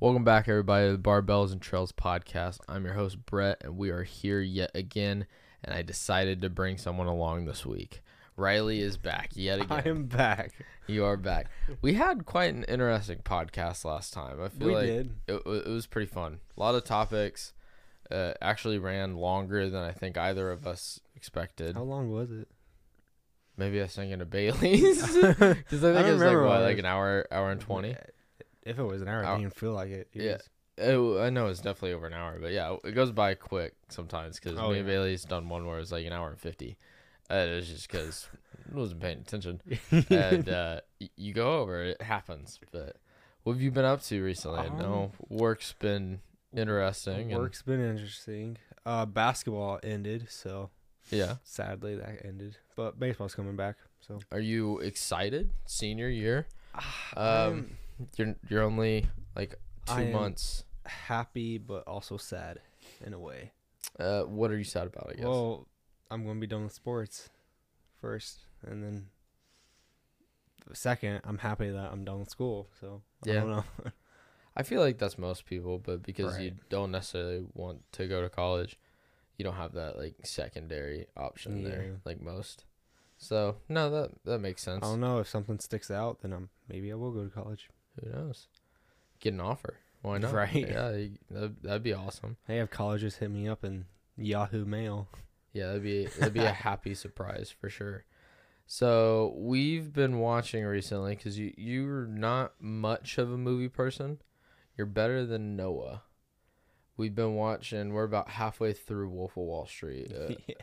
Welcome back, everybody, to the Barbells and Trails podcast. I'm your host, Brett, and we are here yet again. And I decided to bring someone along this week. Riley is back yet again. I am back. You are back. We had quite an interesting podcast last time. I feel We like did. It, it was pretty fun. A lot of topics. Uh, actually ran longer than I think either of us expected. How long was it? Maybe I thinking of Bailey's because I think I it was like what like an hour, hour and twenty. If it was an hour, I didn't feel like it. It Yeah. was- Oh, I know it's definitely over an hour, but yeah, it goes by quick sometimes because Oh, me and. Bailey's done one where it's like an hour and fifty. Uh, it was just because I wasn't paying attention, and uh, you go over. It happens. But what have you been up to recently? I Um, know work's been interesting. and- Work's been interesting. Uh, basketball ended, so yeah. sadly that ended. But baseball's coming back, so Are you excited? Senior year. Um, I'm You're you're only like two I am- months. happy but also sad in a way. Uh, what are you sad about? I guess. Well, I'm gonna be done with sports first, and then second, I'm happy that I'm done with school. So I Yeah. don't know. I feel like that's most people, but because you don't necessarily want to go to college, you don't have that like secondary option Yeah. there, like most. So no, that that makes sense. I don't know if something sticks out, then I'm maybe I will go to college. Who knows? Get an offer. Why not? Right. Yeah, that'd, that'd be awesome. Hey, have colleges hit me up in Yahoo Mail. Yeah, that'd be that'd be a happy surprise for sure. So we've been watching recently because you you're not much of a movie person. You're better than Noah. We've been watching. We're about halfway through Wolf of Wall Street, uh, Yeah.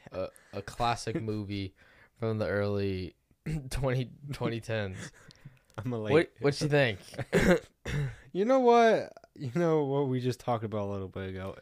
a, a classic movie from the early 20, 2010s. I'm a late. What what you think? You know what? You know what we just talked about a little bit ago.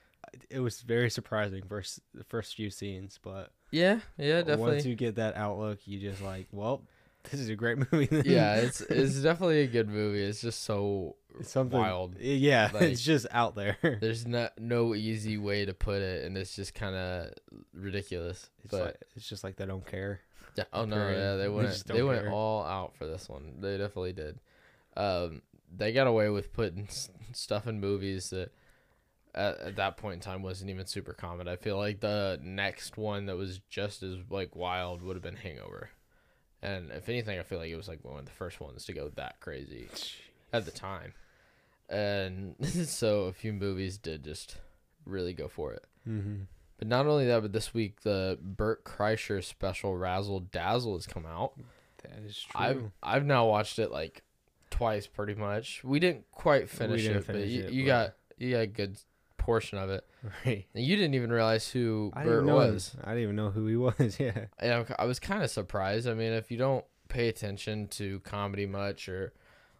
It was very surprising first the first few scenes, but Yeah, yeah, definitely. once you get that outlook, you just like, well, this is a great movie. then. Yeah, it's it's definitely a good movie. It's just so It's something wild. Eh, yeah, Like- it's just out there. There's not no easy way to put it, and it's just kind of ridiculous. It's but like, it's just like they don't care. Yeah, oh no, period. yeah, they They went just they went all out for this one. They definitely did. Um, they got away with putting s- stuff in movies that at, at that point in time wasn't even super common. I feel like the next one that was just as like wild would have been Hangover, and if anything, I feel like it was like one of the first ones to go that crazy at the time. And so a few movies did just really go for it. Mm-hmm. But not only that, but this week the Bert Kreischer special Razzle Dazzle has come out. That is true. I've I've now watched it like twice pretty much. We didn't quite finish didn't it, but finish you, it, you but- got you got a good portion of it. right. And you didn't even realize who I Bert didn't him. was. I didn't even know who he was. Yeah. And I'm- I was kind of surprised. I mean, if you don't pay attention to comedy much or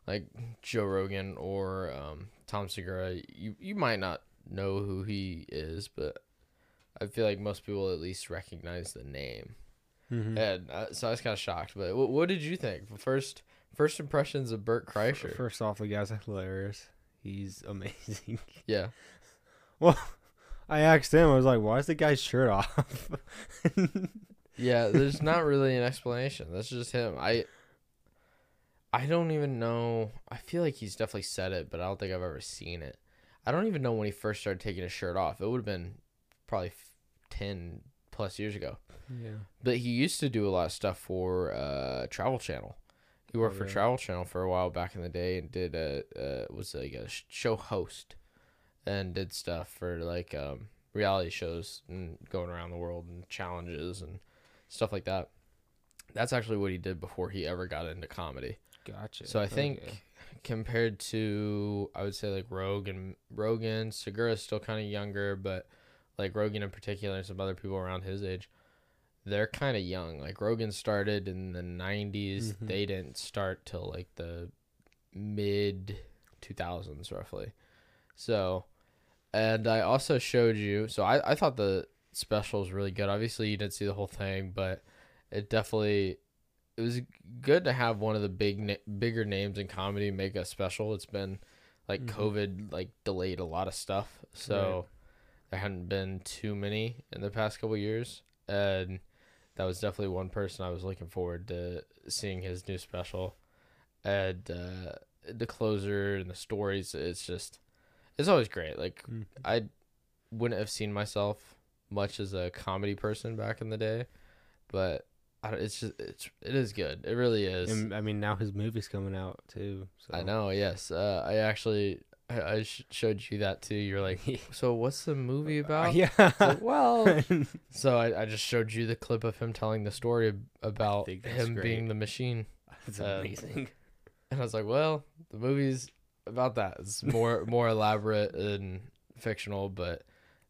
like Joe Rogan or um, Tom Segura, you you might not know who he is, but I feel like most people at least recognize the name. Mm-hmm. And uh, so I was kind of shocked. But what, what did you think? First first impressions of Bert Kreischer? First off, the guy's hilarious. He's amazing. yeah, Well, I asked him. I was like, "Why is the guy's shirt off?" yeah. There's not really an explanation. That's just him. I I don't even know. I feel like he's definitely said it, but I don't think I've ever seen it. I don't even know when he first started taking his shirt off. It would have been probably f- ten plus years ago. yeah. But he used to do a lot of stuff for uh, Travel Channel. He worked Oh, for yeah. Travel Channel for a while back in the day and did a uh, was like a show host and did stuff for like um, reality shows and going around the world and challenges and stuff like that. That's actually what he did before he ever got into comedy. Gotcha. So I think Okay. compared to I would say like Rogue and Rogan, Rogan, Segura's still kind of younger, but like Rogan in particular and some other people around his age, they're kind of young. Like Rogan started in the 90s. Mhm. They didn't start till like the mid 2000s roughly. So, and I also showed you. So I I thought the special was really good. Obviously you didn't see the whole thing, but it definitely it was good to have one of the big na- bigger names in comedy make a special. It's been like Mhm. COVID like delayed a lot of stuff, so there hadn't been too many in the past couple years, and that was definitely one person I was looking forward to seeing his new special, and uh, the closer and the stories. It's just it's always great. Like Mm. I wouldn't have seen myself much as a comedy person back in the day, but it's just it's it is good. It really is. And, I mean, now his movie's coming out too. So. I know. Yes. Uh, I actually I, I sh- showed you that too. You're like, so what's the movie about? yeah. Like, well, so I, I just showed you the clip of him telling the story ab- about think that's him great. being the machine, it's uh, amazing. and I was like, well, the movie's about that. It's more more elaborate and fictional, but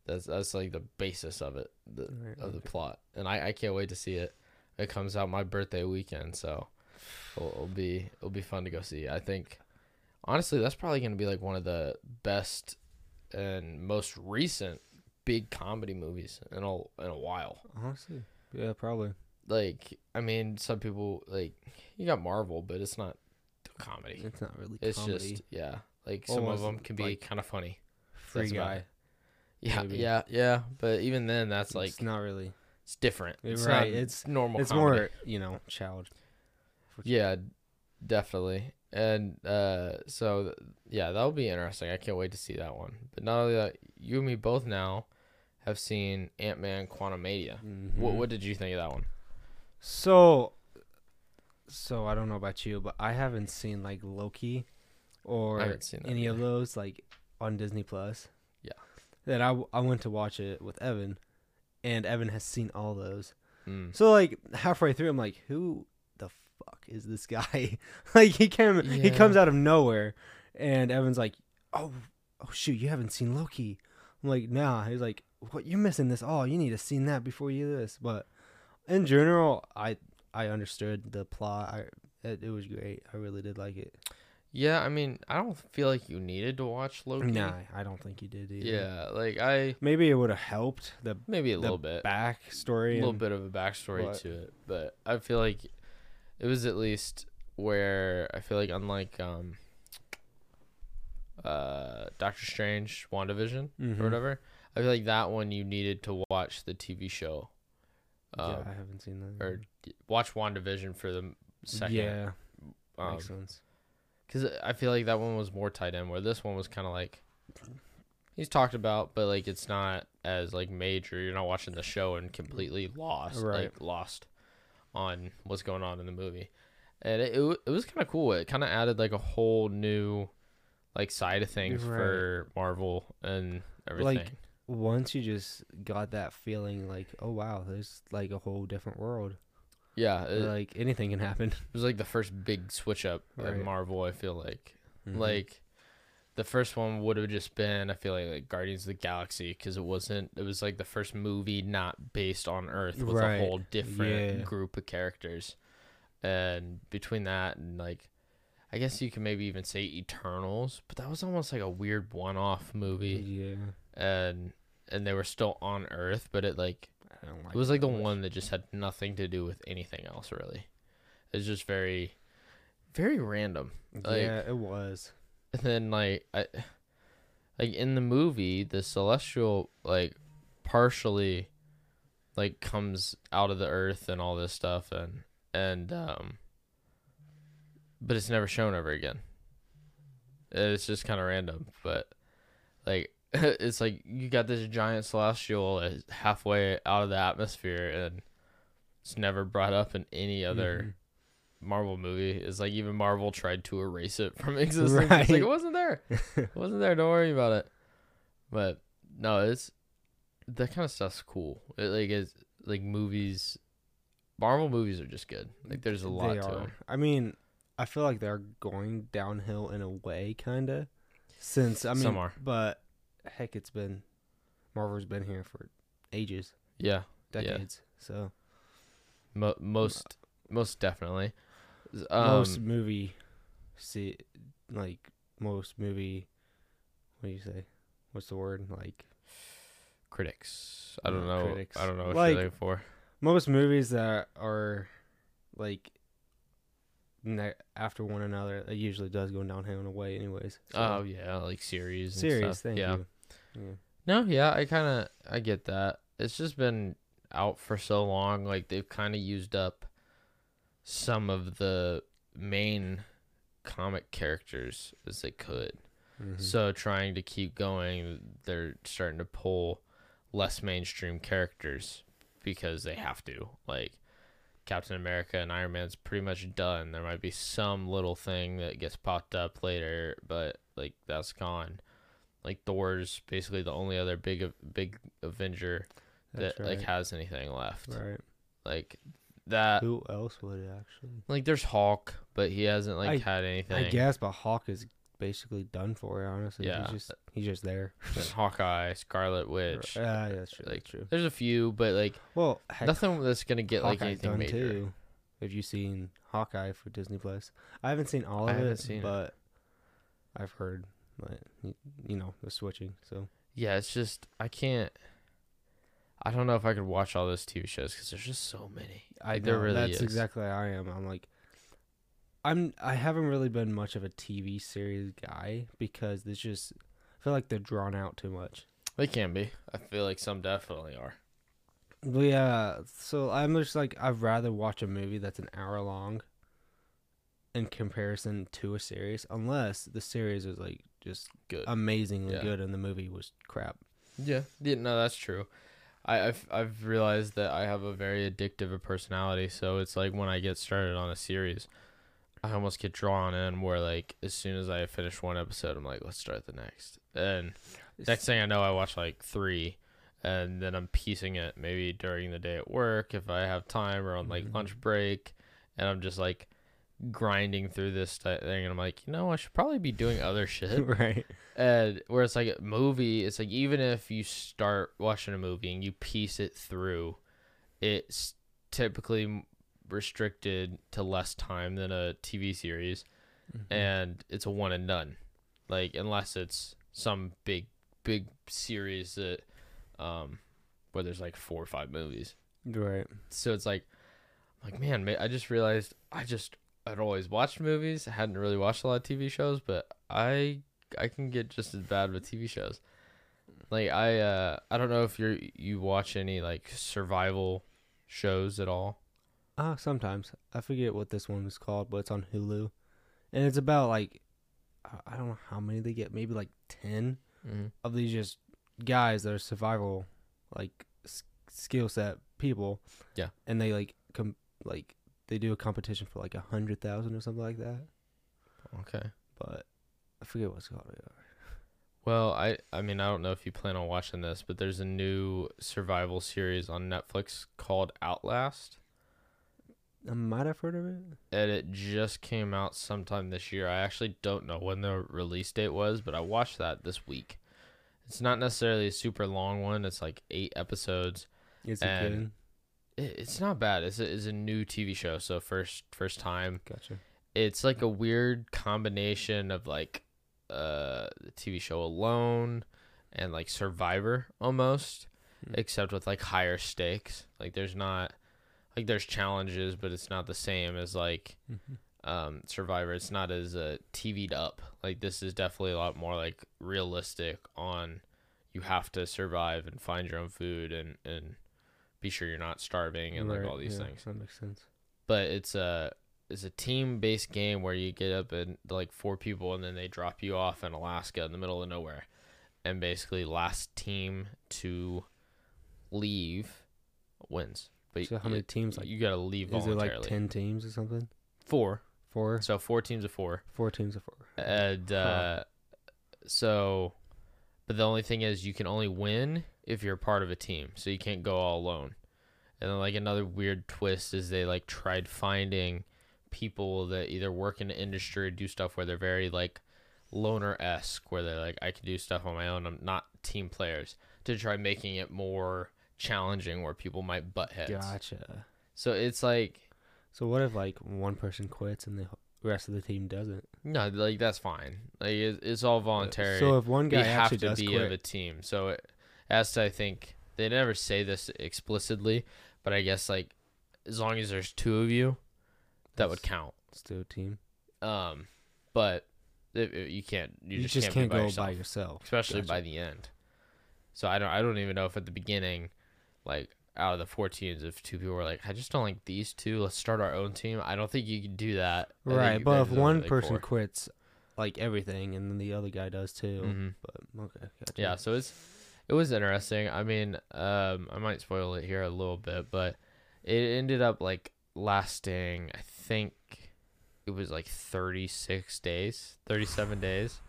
that's that's like the basis of it, the, Right, of the plot, and I, I can't wait to see it. It comes out my birthday weekend, so it'll, it'll be it'll be fun to go see. I think honestly, that's probably gonna be like one of the best and most recent big comedy movies in a in a while. Honestly, yeah, probably. Like, I mean, some people like you got Marvel, but it's not comedy. It's not really. It's comedy. just yeah, like some of them can be like kind of funny. free that's guy. Yeah, maybe. yeah, yeah. But even then, that's like it's not really. it's different. It's right, it's- normal. It's comedy. more, you know, child. Yeah, definitely. And uh, so th- yeah, that'll be interesting. I can't wait to see that one. But not only that, you and me both now have seen Ant Man Quantumania. What Mhm. what did you think of that one? So, so I don't know about you, but I haven't seen like Loki or haven't seen that any of those like on Disney Plus. Yeah. That I, I went to watch it with Evan, and Evan has seen all those. Mm. So like halfway through, I'm like, who the fuck is this guy? like he came he comes out of nowhere, and Evan's like, oh oh shoot, you haven't seen Loki. I'm like, nah. He's like, what? You're missing this all. You need to seen that before you do this. But in general, I I understood the plot. I it, it was great. I really did like it. Yeah, I mean, I don't feel like you needed to watch Loki. Nah, I don't think you did either. Yeah, like I Maybe it would have helped the maybe a the little bit. backstory. a little and- bit of a backstory but- to it, but I feel like it was at least where I feel like unlike um uh Doctor Strange, WandaVision Mhm. or whatever, I feel like that one you needed to watch the TV show. Um, yeah, I haven't seen that. or watch WandaVision for the second. yeah, um, makes sense. because I feel like that one was more tight end, where this one was kind of like he's talked about, but like it's not as like major. You're not watching the show and completely lost, Right. like lost on what's going on in the movie, and it it, it was kind of cool. It kind of added like a whole new like side of things Right. for Marvel and everything. Like, Once you just got that feeling, like, oh wow, there's like a whole different world. yeah, it, like anything can happen. it was like the first big switch up in Right. Marvel. I feel like Mhm. like the first one would have just been i feel like, like guardians of the galaxy because it wasn't it was like the first movie not based on earth with Right. a whole different Yeah. group of characters and between that and like i guess you can maybe even say eternals but that was almost like a weird one-off movie yeah, and and they were still on earth but it like like. it was like the much. one that just had nothing to do with anything else really it's just very very random like- yeah, it was. Then like I like in the movie the celestial like partially like comes out of the earth and all this stuff and and um but it's never shown ever again it's just kind of random but like it's like you got this giant celestial halfway out of the atmosphere and it's never brought up in any other Mhm. Marvel movie is like even Marvel tried to erase it from existence. It's like it wasn't there. It wasn't there. Don't worry about it. But no, it's that kind of stuff's cool. It like is like movies. Marvel movies are just good. Like there's a lot They to are. them. I mean, I feel like they're going downhill in a way, kind of. Since I mean, Some are. but heck, it's been Marvel's been here for ages, Yeah, decades. So mo- most most definitely. Um, most movie, see, like most movie. What do you say? What's the word? Like critics. I don't know. critics. I don't know what Like- you're looking for. most movies that are like ne- after one another, it usually does go downhill in a way, anyways. So- Oh yeah, like series. And series. stuff. Thank yeah. you. Yeah. No, yeah, I kind of I get that. It's just been out for so long, like they've kind of used up some of the main comic characters as they could. Mhm. So trying to keep going, they're starting to pull less mainstream characters because they have to. Like Captain America and Iron Man's pretty much done. There might be some little thing that gets popped up later, but like that's gone. Like Thor's basically the only other big big Avenger That's that like has anything left. right. Like that Who else would it actually? like there's Hawk, but he hasn't like I- had anything. I guess, but Hawk is basically done for. Honestly, Yeah. he's just he's just there. Hawkeye, Scarlet Witch. Ah, yeah, that's true. like that's true. there's a few, but like Well, heck, nothing that's gonna get like anything done major. too. Have you seen Hawkeye for Disney Plus? I haven't seen all of it, seen it. but I've heard, like y- you know, the switching. So Yeah, it's just I can't. I don't know if I could watch all those TV shows because there's just so many. I know there really that's is. exactly how I am. I'm like, I'm I haven't really been much of a TV series guy because there's just I feel like they're drawn out too much. They can be. I feel like some definitely are. But yeah, so I'm just like I'd rather watch a movie that's an hour long in comparison to a series, unless the series is like just Good. amazingly Yeah. good and the movie was crap. yeah. Yeah. No, that's true. I, I've I've realized that I have a very addictive personality. So it's like when I get started on a series, I almost get drawn in. Where like as soon as I finish one episode, I'm like, let's start the next. And next thing I know, I watch like three, and then I'm piecing it maybe during the day at work if I have time or on like Mhm. lunch break, and I'm just like grinding through this thing, and I'm like, you know, I should probably be doing other shit. right. and where it's like a movie, it's like even if you start watching a movie and you piece it through, it's typically restricted to less time than a TV series Mhm. and it's a one and done. Like unless it's some big big series that um where there's like four or five movies. right. So it's like like man, I just realized I just I'd always watched movies. I hadn't really watched a lot of TV shows, but I I can get just as bad with TV shows. Like I uh I don't know if you're you watch any like survival shows at all. Ah, sometimes I forget what this one was called, but it's on Hulu, and it's about like I- don't know how many they get, maybe like ten Mm-hmm. of these just guys that are survival like s- skill set people. Yeah. and they like com- like they do a competition for like a hundred thousand or something like that. Okay. But I forget what's called. Well, I I mean I don't know if you plan on watching this, but there's a new survival series on Netflix called Outlast, I might have heard of it. and it just came out sometime this year. I actually don't know when the release date was, but I watched that this week. It's not necessarily a super long one. It's like eight episodes. Is it It, it's not bad. It's a, it's a new TV show, so first first time. Gotcha. It's like a weird combination of like uh the TV show Alone and like Survivor almost, Hmm. except with like higher stakes. Like there's not like there's challenges, but it's not the same as like Mhm. um Survivor. It's not as uh TV'd up. Like this is definitely a lot more like realistic on you have to survive and find your own food and and be sure you're not starving and like all these yeah, things That makes sense. but it's a it's a team based game where you get up and like four people and then they drop you off in Alaska in the middle of nowhere, and basically last team to leave wins. But So how many teams? Like, you gotta leave is it like ten teams or something? Four. Four. So four teams of four, Four teams of four. and uh, so, but the only thing is you can only win if you're part of a team, so you can't go all alone. And then like another weird twist is they like tried finding people that either work in the industry or do stuff where they're very like loner esque, where they're like I can do stuff on my own. I'm not team players to try making it more challenging where people might butt heads. Gotcha. So it's like So what if like one person quits and the rest of the team doesn't? no, like that's fine. Like it's, it's all uh, voluntary. So if one you guy have to be quit, of a team. So it, as to I think they never say this explicitly, but I guess like as long as there's two of you, that would count. still a team. Um, but it, it- you can't. You, You, just, just, can't, can't, by go yourself, by yourself. especially Gotcha. by the end. So I don't. I don't even know if at the beginning, like out of the four teams, if two people were like, I just don't like these two. Let's start our own team. I don't think you can do that. Right, but if one like, person four. quits, like everything, and then the other guy does too. Mhm. But okay, gotcha. Yeah, so it's it was interesting. I mean, um, I might spoil it here a little bit, but it ended up like lasting. I think it was like thirty six days, thirty seven days,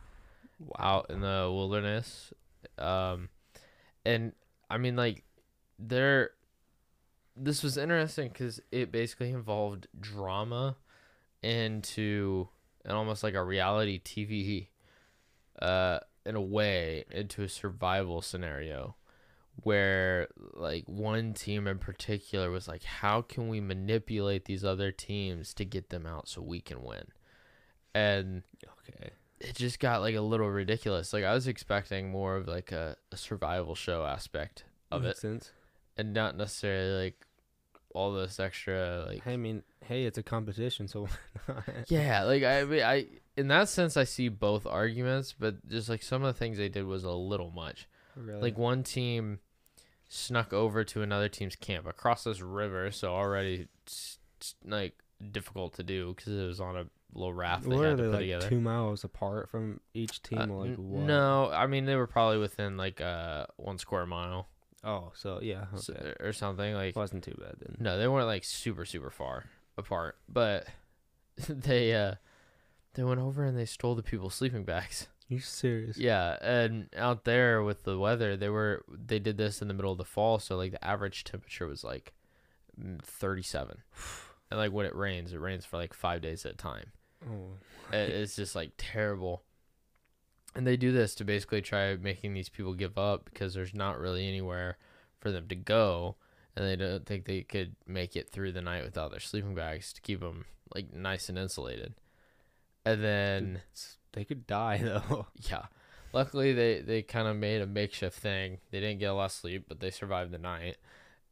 out in the wilderness. Um, and I mean, like there, this was interesting because it basically involved drama into and almost like a reality TV, uh, in a way, into a survival scenario where like one team in particular was like, how can we manipulate these other teams to get them out so we can win? And Okay. it just got like a little ridiculous. Like I was expecting more of like a, a survival show aspect of Makes it sense. and not necessarily like all this extra like I mean, hey, it's a competition, so why not? yeah like i mean i in that sense i see both arguments but just like some of the things they did was a little much really? like one team snuck over to another team's camp across this river so already s- s- like difficult to do because it was on a little raft they what had are to they put like together two miles apart from each team? Uh, like what? no i mean they were probably within like uh one square mile Oh, so yeah, okay. or something like wasn't too bad then. No, they weren't like super super far apart, but they uh they went over and they stole the people's sleeping bags. You serious? Yeah, and out there with the weather, they were they did this in the middle of the fall, so like the average temperature was like mm, 37. And like when it rains, it rains for like 5 days at a time. Oh, It- It's just like terrible. And they do this to basically try making these people give up because there's not really anywhere for them to go, and they don't think they could make it through the night without their sleeping bags to keep them like nice and insulated. And then they could die though. yeah, luckily they they kind of made a makeshift thing. They didn't get a lot of sleep, but they survived the night.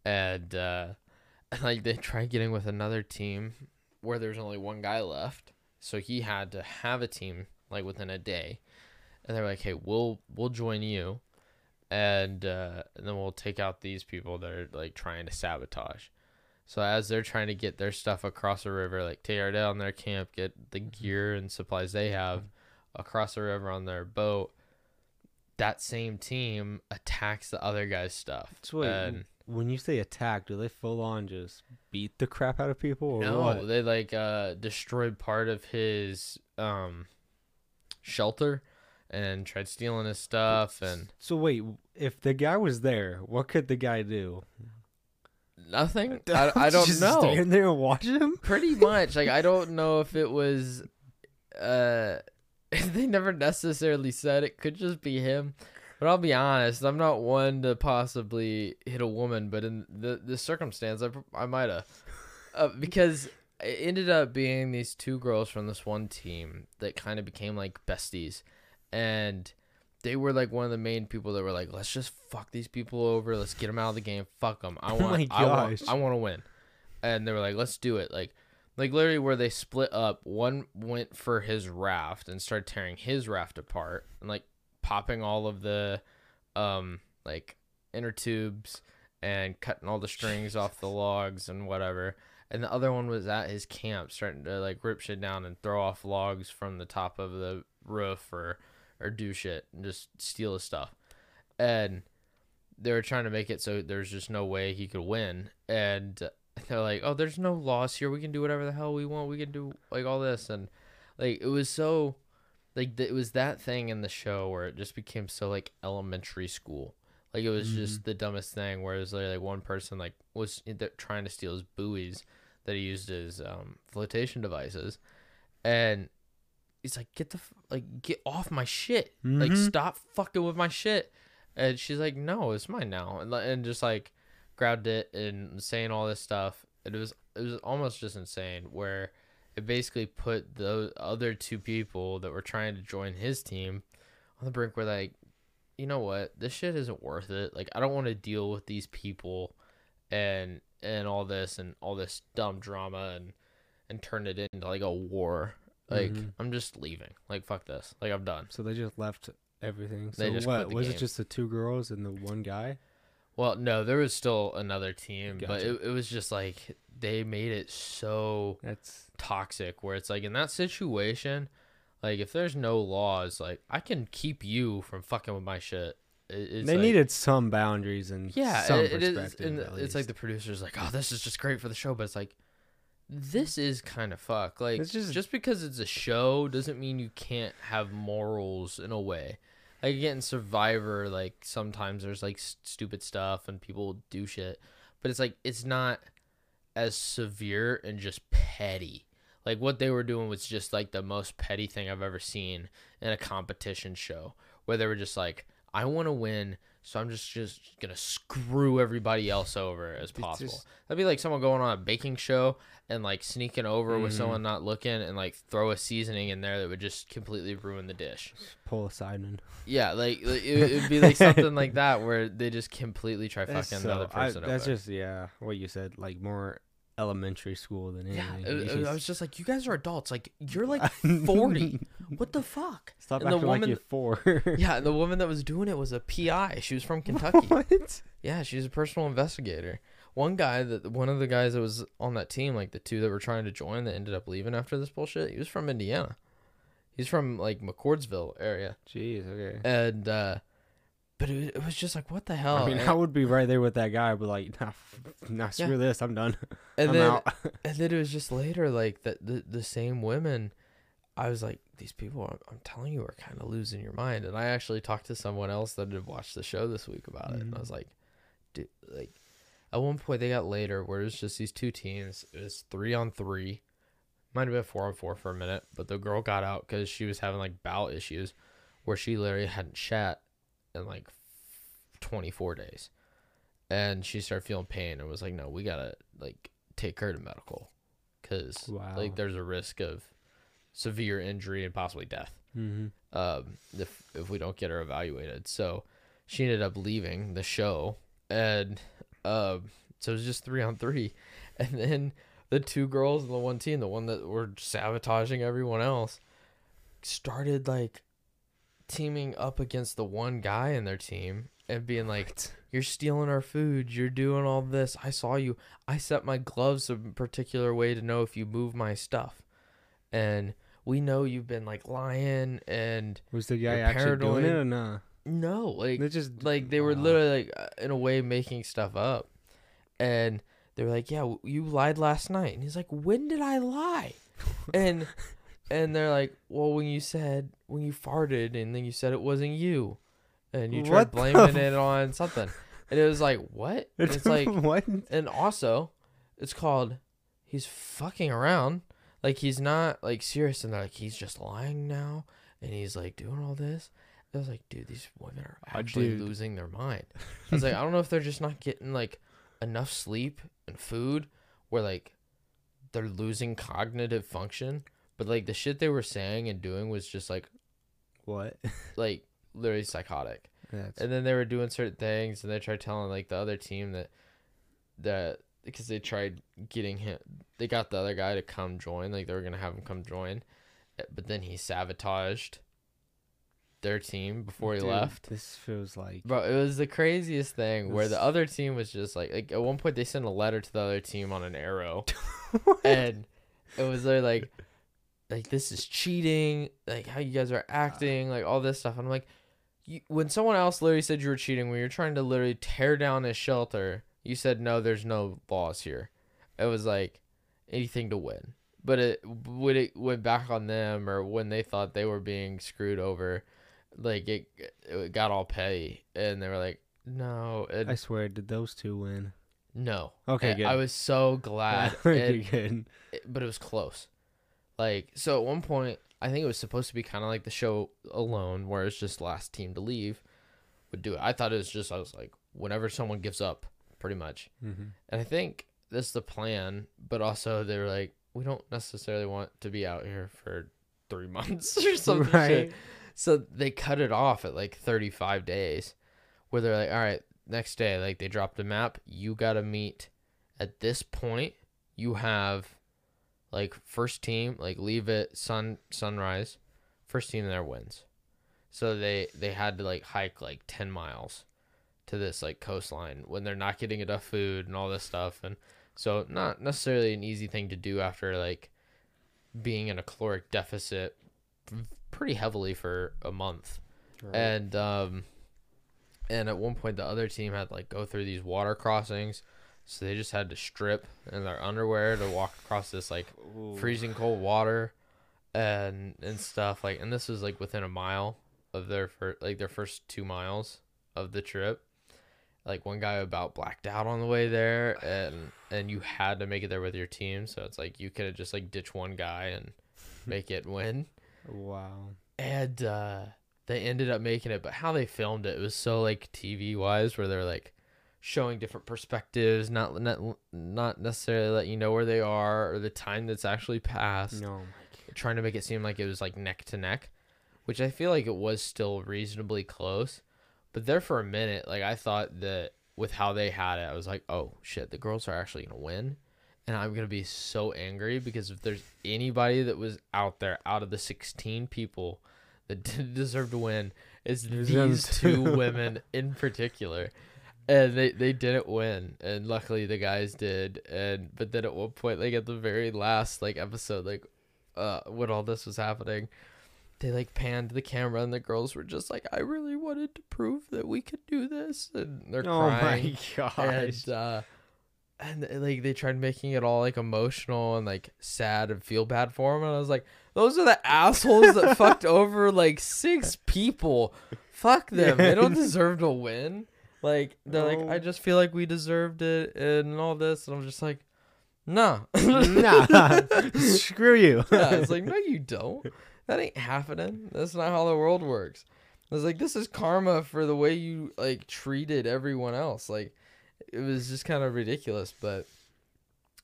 And uh, and like they tried getting with another team where there's only one guy left, so he had to have a team like within a day. And they're like, "Hey, we'll we'll join you, and uh, and then we'll take out these people that are like trying to sabotage." So as they're trying to get their stuff across the river, like tear down their camp, get the gear and supplies they have across the river on their boat, that same team attacks the other guy's stuff. So wait, and when you say attack, do they full on just beat the crap out of people or no, what? they like uh destroyed part of his um shelter and tried stealing his stuff and So wait, if the guy was there, what could the guy do? nothing. I, I don't Just know. Stand there and watch him. Pretty much. Like I don't know if it was uh they never necessarily said it could just be him. But I'll be honest, I'm not one to possibly hit a woman, but in the the circumstance I, I might have. Uh, because it ended up being these two girls from this one team that kind of became like besties and they were like one of the main people that were like let's just fuck these people over. Let's get them out of the game. Fuck them i Oh want my I want i want to win. And they were like let's do it. Like like literally where they split up one went for his raft and started tearing his raft apart and like popping all of the um like inner tubes and cutting all the strings off the logs and whatever. And the other one was at his camp starting to like rip shit down and throw off logs from the top of the roof or or do shit and just steal his stuff. And they were trying to make it so there's just no way he could win. And they're like oh there's no loss here. We can do whatever the hell we want. We can do like all this. And like it was so like it was that thing in the show where it just became so like elementary school. Like it was just the dumbest thing where it was like, like one person like was trying to steal his buoys that he used as um, flotation devices. And he's like get the f- like get off my shit. Like Mhm. stop fucking with my shit. And she's like no it's mine now. And, and just like grabbed it and saying all this stuff. It was it was almost just insane where it basically put the other two people that were trying to join his team on the brink where like you know what? This shit isn't worth it. Like i don't want to deal with these people and and all this and all this dumb drama and and turn it into like a war like Mhm. i'm just leaving like fuck this like i'm done So they just left everything. So They just what the was game. it? Just the two girls and the one guy? well no there was still another team but it, it was just like they made it so That's toxic where it's like in that situation Like if there's no laws, like I can keep you from fucking with my shit. It, they like, needed some boundaries and yeah, some it, it is, perspective. and it's like the producers like, oh, this is just great for the show, but it's like, this is kind of fuck. Like It's just- just because it's a show doesn't mean you can't have morals in a way. Like again, Survivor, like sometimes there's like s- stupid stuff and people do shit, but it's like it's not as severe and just petty. Like what they were doing was just like the most petty thing I've ever seen in a competition show, where they were just like, "I want to win, so I'm just just gonna screw everybody else over as possible." just- That'd be like someone going on a baking show and like sneaking over with Mhm. someone not looking and like throw a seasoning in there that would just completely ruin the dish. pull a Sideman. Yeah, like like, it would be like something like that where they just completely try That's fucking so- another I- person that's over. just yeah, what you said, like more elementary school than yeah, anything. it- You I was just like, you guys are adults. Like you're like forty. what the fuck? Stop and the acting like woman- you're four. Yeah, and the woman that was doing it was a PI. She was from Kentucky. what? Yeah, she's a personal investigator. One guy that one of the guys that was on that team, like the two that were trying to join that ended up leaving after this bullshit, he was from Indiana. He's from like McCordsville area. Jeez, okay. And uh but it, it was just like what the hell? I mean, I would be right there with that guy, but like, nah, nah screw this, I'm done. and I'm then and then it was just later like that the, the same women I was like, these people, I'm, I'm telling you, are kind of losing your mind. And I actually talked to someone else that had watched the show this week about it, and I Mhm. was like, dude, like, at one point they got later where it was just these two teams. It was three on three, might have been four on four for a minute, but the girl got out because she was having like bowel issues, where she literally hadn't shat in like 24 days, and she started feeling pain and was like, no, we gotta like take her to medical, because Wow. like there's a risk of severe injury and possibly death hmm um, if if we don't get her evaluated. So she ended up leaving the show, and um, so it was just three on three, and then the two girls and the one team, the one that were sabotaging everyone else, started like teaming up against the one guy in their team and being like, "You're stealing our food. You're doing all this. I saw you. I set my gloves a particular way to know if you move my stuff, and." We know you've been like lying and Was the guy actually doing it or nah? no, like They just like they were literally like uh, in a way making stuff up, and they were like, "Yeah, you lied last night," and he's like, "When did I lie?" and and they're like, "Well, when you said when you farted, and then you said it wasn't you, and you tried What the blaming it on something," and it was like, "What?" And it's like, what? and also, it's called he's fucking around. Like he's not like serious, and they're like he's just lying now, and he's like doing all this. I was like, dude, these women are Ah, actually dude. losing their mind. I was like, I don't know if they're just not getting like enough sleep and food, where like they're losing cognitive function. But like the shit they were saying and doing was just like What? like literally psychotic. That's And then they were doing certain things, and they tried telling like the other team that that because they tried getting him, they got the other guy to come join. Like they were gonna have him come join, eh, but then he sabotaged their team before he Dude, left. This feels like Bro, it was the craziest thing where the other team was just like, like at one point they sent a letter to the other team on an arrow, and it was like, like this is cheating, like how you guys are uh-huh. acting, like all this stuff. I'm like, you, when someone else literally said you were cheating, when you're trying to literally tear down a shelter, you said no, there's no laws here. It was like anything to win. But it when it went back on them, or when they thought they were being screwed over, like it, it got all petty, and they were like, "No, it, I swear, did those two win? no." Okay, And good. I was so glad, and- good. it- but it was close. Like so, at one point, I think it was supposed to be kind of like the show alone, where it's just last team to leave would do it. I thought it was just I was like, whenever someone gives up, pretty much. Mm-hmm. And I think that's the plan, but also they were like, we don't necessarily want to be out here for three months or something. Right. So they cut it off at like 35 days, where they're like, all right, next day, like they dropped a map. You got to meet at this point. You have like first team, like leave at sun sunrise. First team there wins. So they they had to like hike like 10 miles to this like coastline when they're not getting enough food and all this stuff and so not necessarily an easy thing to do after like being in a caloric deficit pretty heavily for a month. Right. And um and at one point the other team had like go through these water crossings. So they just had to strip in their underwear to walk across this like Ooh. freezing cold water and and stuff like and this was like within a mile of their first like their first two miles of the trip like one guy about blacked out on the way there and and you had to make it there with your team so it's like you could have just like ditch one guy and make it win Wow. and uh they ended up making it but how they filmed it was so like tv wise where they're like showing different perspectives not not not necessarily let you know where they are or the time that's actually passed No. trying to make it seem like it was like neck to neck, which I feel like it was still reasonably close. But there for a minute, like I thought that with how they had it, I was like, oh shit, the girls are actually gonna win, and I'm gonna be so angry because if there's anybody that was out there out of the 16 people that didn't deserve to win, it's these two. women in particular. And they, they didn't win, and luckily the guys did. And but then at one point, like at the very last like episode, like uh when all this was happening they like panned the camera and the girls were just like i really wanted to prove that we could do this. And they're crying. Oh my gosh. and uh and uh, like they tried making it all like emotional and like sad and feel bad for them and i was like those are the assholes that fucked over like six people. Fuck them. They don't deserve to win like they're like i just feel like we deserved it and all this and i'm just like nah nah. Screw you. yeah, it's like, no, you don't. That ain't happening. That's not how the world works. I was like, this is karma for the way you like treated everyone else. Like, it was just kind of ridiculous, but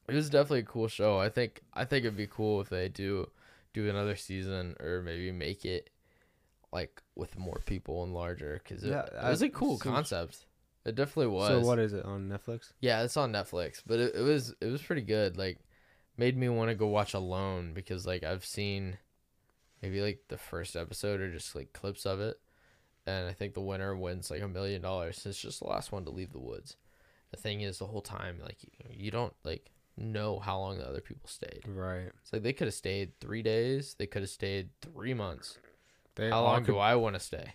it was definitely a cool show. I think I think it'd be cool if they do do another season or maybe make it like with more people and larger because it, Yeah, it was a cool concept. It definitely was. So what is it on Netflix? Yeah, it's on Netflix, but it, it was it was pretty good. Like, made me want to go watch Alone because like I've seen maybe like the first episode or just like clips of it, and I think the winner wins like a million dollars. It's just the last one to leave the woods. The thing is, the whole time like you, don't like know how long the other people stayed. Right. It's like they could have stayed three days. They could have stayed three months. They How long could, do I want to stay?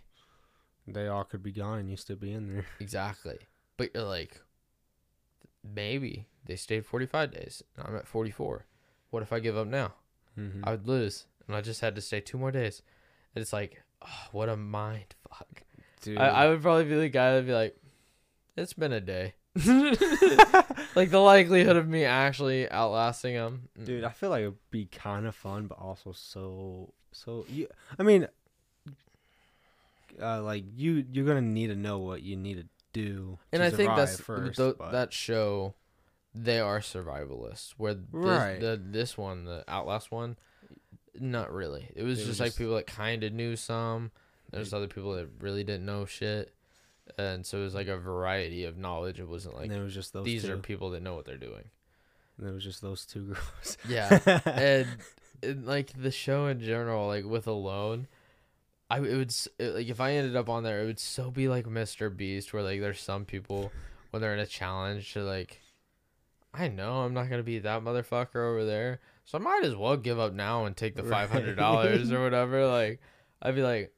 They all could be gone and you still be in there. Exactly. But you're like, maybe they stayed 45 days and I'm at 44. What if I give up now? Mm-hmm. I would lose. And I just had to stay two more days. And it's like, oh, what a mind fuck. Dude. I, I would probably be the guy that'd be like, it's been a day. like the likelihood of me actually outlasting him. mm, Dude, I feel like it'd be kind of fun, but also so so. You, I mean, uh, like you, you're gonna need to know what you need to do. and to I think that's first. but- that show. They are survivalists. Where this, Right. the this one, the Outlast one, not really. It was It was just like just- people that kind of knew some. There's other people that really didn't know shit, and so it was like a variety of knowledge. It wasn't like and it was just those these two. are people that know what they're doing. and it was just those two girls. Yeah, and, and like the show in general, like with Alone, I it would like if I ended up on there, it would so be like Mr. Beast, where like there's some people when they're in a challenge to like, I know I'm not gonna be that motherfucker over there, so I might as well give up now and take the five hundred dollars or whatever. Like, I'd be like,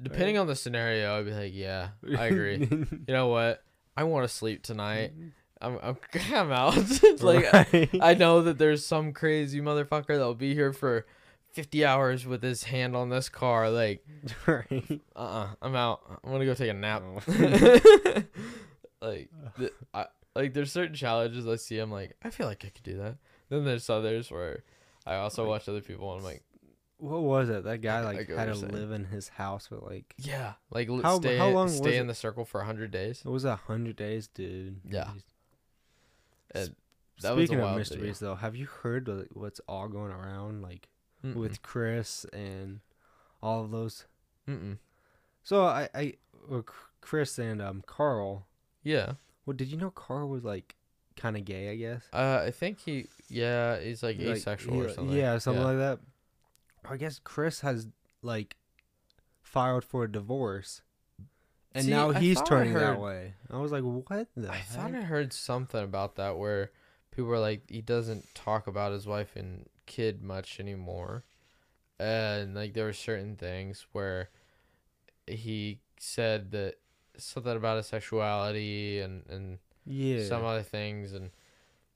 depending on the scenario, I'd be like, yeah, I agree. you know what? I want to sleep tonight. Mm-hmm. I'm I'm, I'm out. like. Right. I know that there's some crazy motherfucker that'll be here for 50 hours with his hand on this car. Like, right. uh uh-uh, uh, i am out. I'm gonna go take a nap. Oh. like, the, I, like there's certain challenges I see. I'm like, I feel like I could do that. Then there's others where I also Like- watch other people and I'm like, What was it? That guy like had to live in his house for like yeah, like How- stay how long stay in it? the circle for 100 days. it was a hundred days, dude. Yeah. And that was a Speaking of mysteries, video. Though, have you heard what's all going around like Mm-mm. with Chris and all of those? Mm-mm. So I, I, well, Chris and um Karl. yeah. Well, did you know Karl was like kind of gay? I guess. Uh, I think he yeah he's like Like, asexual he- or something. Yeah, something like that. I guess Chris has like filed for a divorce, and See, now I he's turning heard- that way. I was like, what the I heck? thought I heard something about that where people were like he doesn't talk about his wife and kid much anymore, and like there were certain things where he said that something about his sexuality and and Yeah. some other things and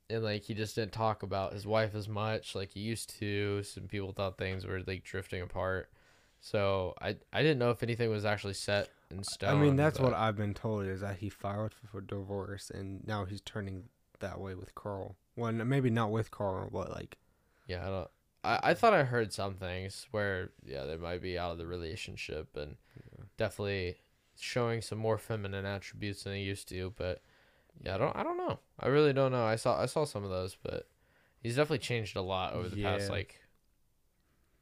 and like he just didn't talk about his wife as much like he used to some people thought things were like drifting apart so i i didn't know if anything was actually set in stone. I mean, that's what I've been told is that he filed for, for divorce, and now he's turning that way with Karl. Well, maybe not with Karl, but like, yeah i don't I, I thought i heard some things where yeah they might be out of the relationship and definitely showing some more feminine attributes than they used to but yeah i don't i don't know i really don't know i saw i saw some of those but he's definitely changed a lot over the past like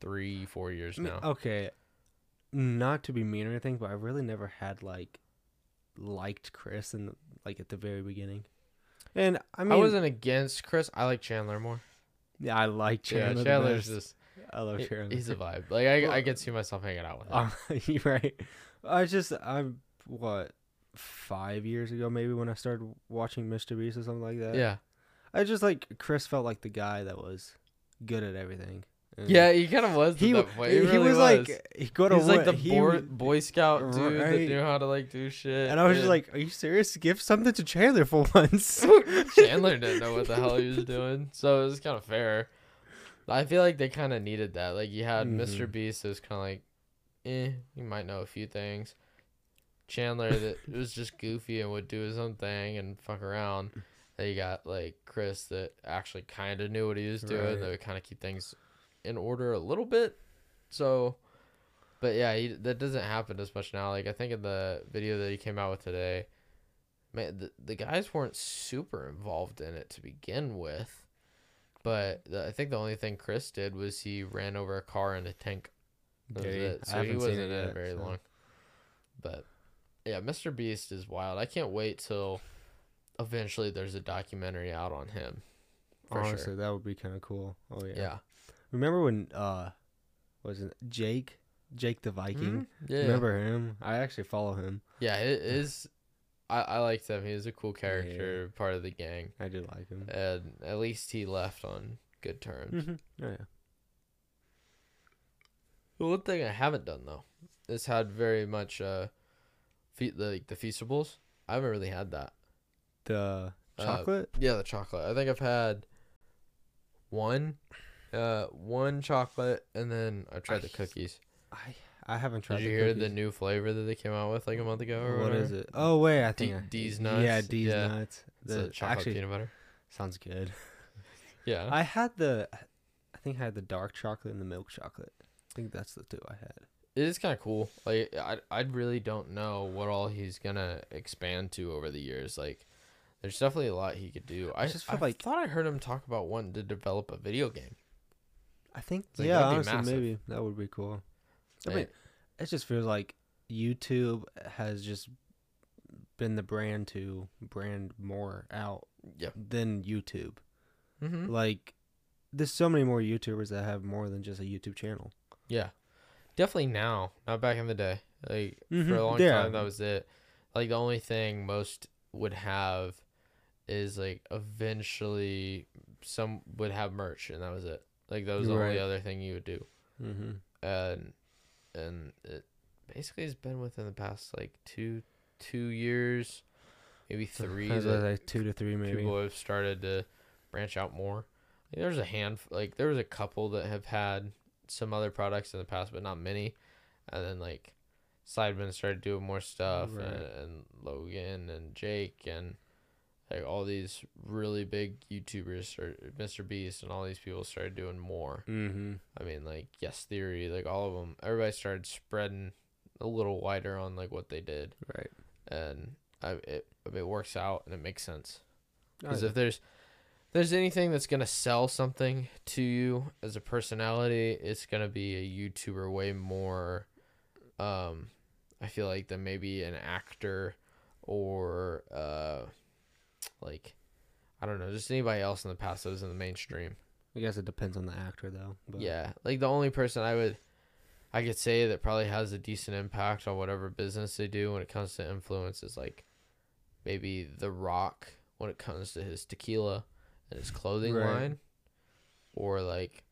three four years now okay, not to be mean or anything, but I really never had like liked Chris and like at the very beginning. And I I, wasn't against Chris. I like Chandler more. Yeah, I like Chandler. yeah, Chandler's just I love he- Chandler. he's a vibe. Like I, I Well- could see myself hanging out with him. Um, right. I just I'm what five years ago maybe when I started watching Mr. Beast or something like that. yeah, I just like Chris felt like the guy that was good at everything. And yeah, he kind of was. he that point. he, He, really was, like he got he's like the he boy, boy scout dude that knew how to like do shit. and I was just like, "Are you serious? Give something to Chandler for once." Chandler didn't know what the hell he was doing, so it was kind of fair. I feel like they kind of needed that. Like you had Mr. Mhm. Beast, that was kind of like, eh, you might know a few things. Chandler that was just goofy and would do his own thing and fuck around. Then you got like Chris that actually kind of knew what he was doing. Right. That would kind of keep things in order a little bit. So, but yeah, he, that doesn't happen as much now. Like I think in the video that he came out with today, man, the, the guys weren't super involved in it to begin with. But the, I think the only thing Chris did was he ran over a car in a tank. That was it. So he wasn't it in it very so. long. But yeah, Mr. Beast is wild. I can't wait till eventually there's a documentary out on him. For Honestly, sure. that would be kind of cool. Oh yeah. Yeah. Remember when uh, was it Jake? Jake the Viking. Mhm. Yeah. Remember him? I actually follow him. Yeah, it is. I, I liked him. He was a cool character, part of the gang. I did like him. And at least he left on good terms. Mhm. Oh yeah. The one thing I haven't done though is had very much uh, fe- the like the feastables. I haven't really had that. The Uh, chocolate. Yeah, the chocolate. I think I've had one, uh, one chocolate, and then I tried the cookies. I I haven't tried. Did you the hear the new flavor that they came out with like a month ago? Or What is whatever? it? Oh wait, I think I- Deez nuts. Yeah. Deez Yeah. nuts. It's The, chocolate actually, peanut butter. sounds good. Yeah. I had the, I think I had the dark chocolate and the milk chocolate. I think that's the two I had. it is kind of cool. Like I, I really don't know what all he's gonna expand to over the years. Like, there's definitely a lot he could do. I just feel I like- thought I heard him talk about wanting to develop a video game. I think Like, yeah, honestly, massive. maybe that would be cool. I mean, it just feels like YouTube has just been the brand to brand more out yeah. than YouTube. Mm-hmm. Like, there's so many more YouTubers that have more than just a YouTube channel. Yeah. Definitely now, not back in the day. Like for Mhm, a long yeah. time, that was it. Like the only thing most would have is like eventually some would have merch, and that was it. Like that was the Right. only other thing you would do. Mm-hmm. and and it basically has been within the past like two two years, maybe three. That like two to three, maybe. people have started to branch out more. Like, there's a hand like there was a couple that have had some other products in the past, but not many. And then like Sidemen started doing more stuff, Right. and, and Logan and Jake and like all these really big YouTubers or Mr. Beast and all these people started doing more. Mm-hmm. I mean, like Yes Theory, like all of them. Everybody started spreading a little wider on like what they did, Right. and I it it works out and it makes sense. Oh, Because if there's there's anything that's gonna sell something to you as a personality, it's gonna be a YouTuber way more. Um, I feel like than maybe an actor or uh, like I don't know, just anybody else in the past that was in the mainstream. I guess it depends on the actor, though. But Yeah, like the only person I would, I could say that probably has a decent impact on whatever business they do when it comes to influence is like, maybe The Rock when it comes to his tequila and his clothing Right. line, or like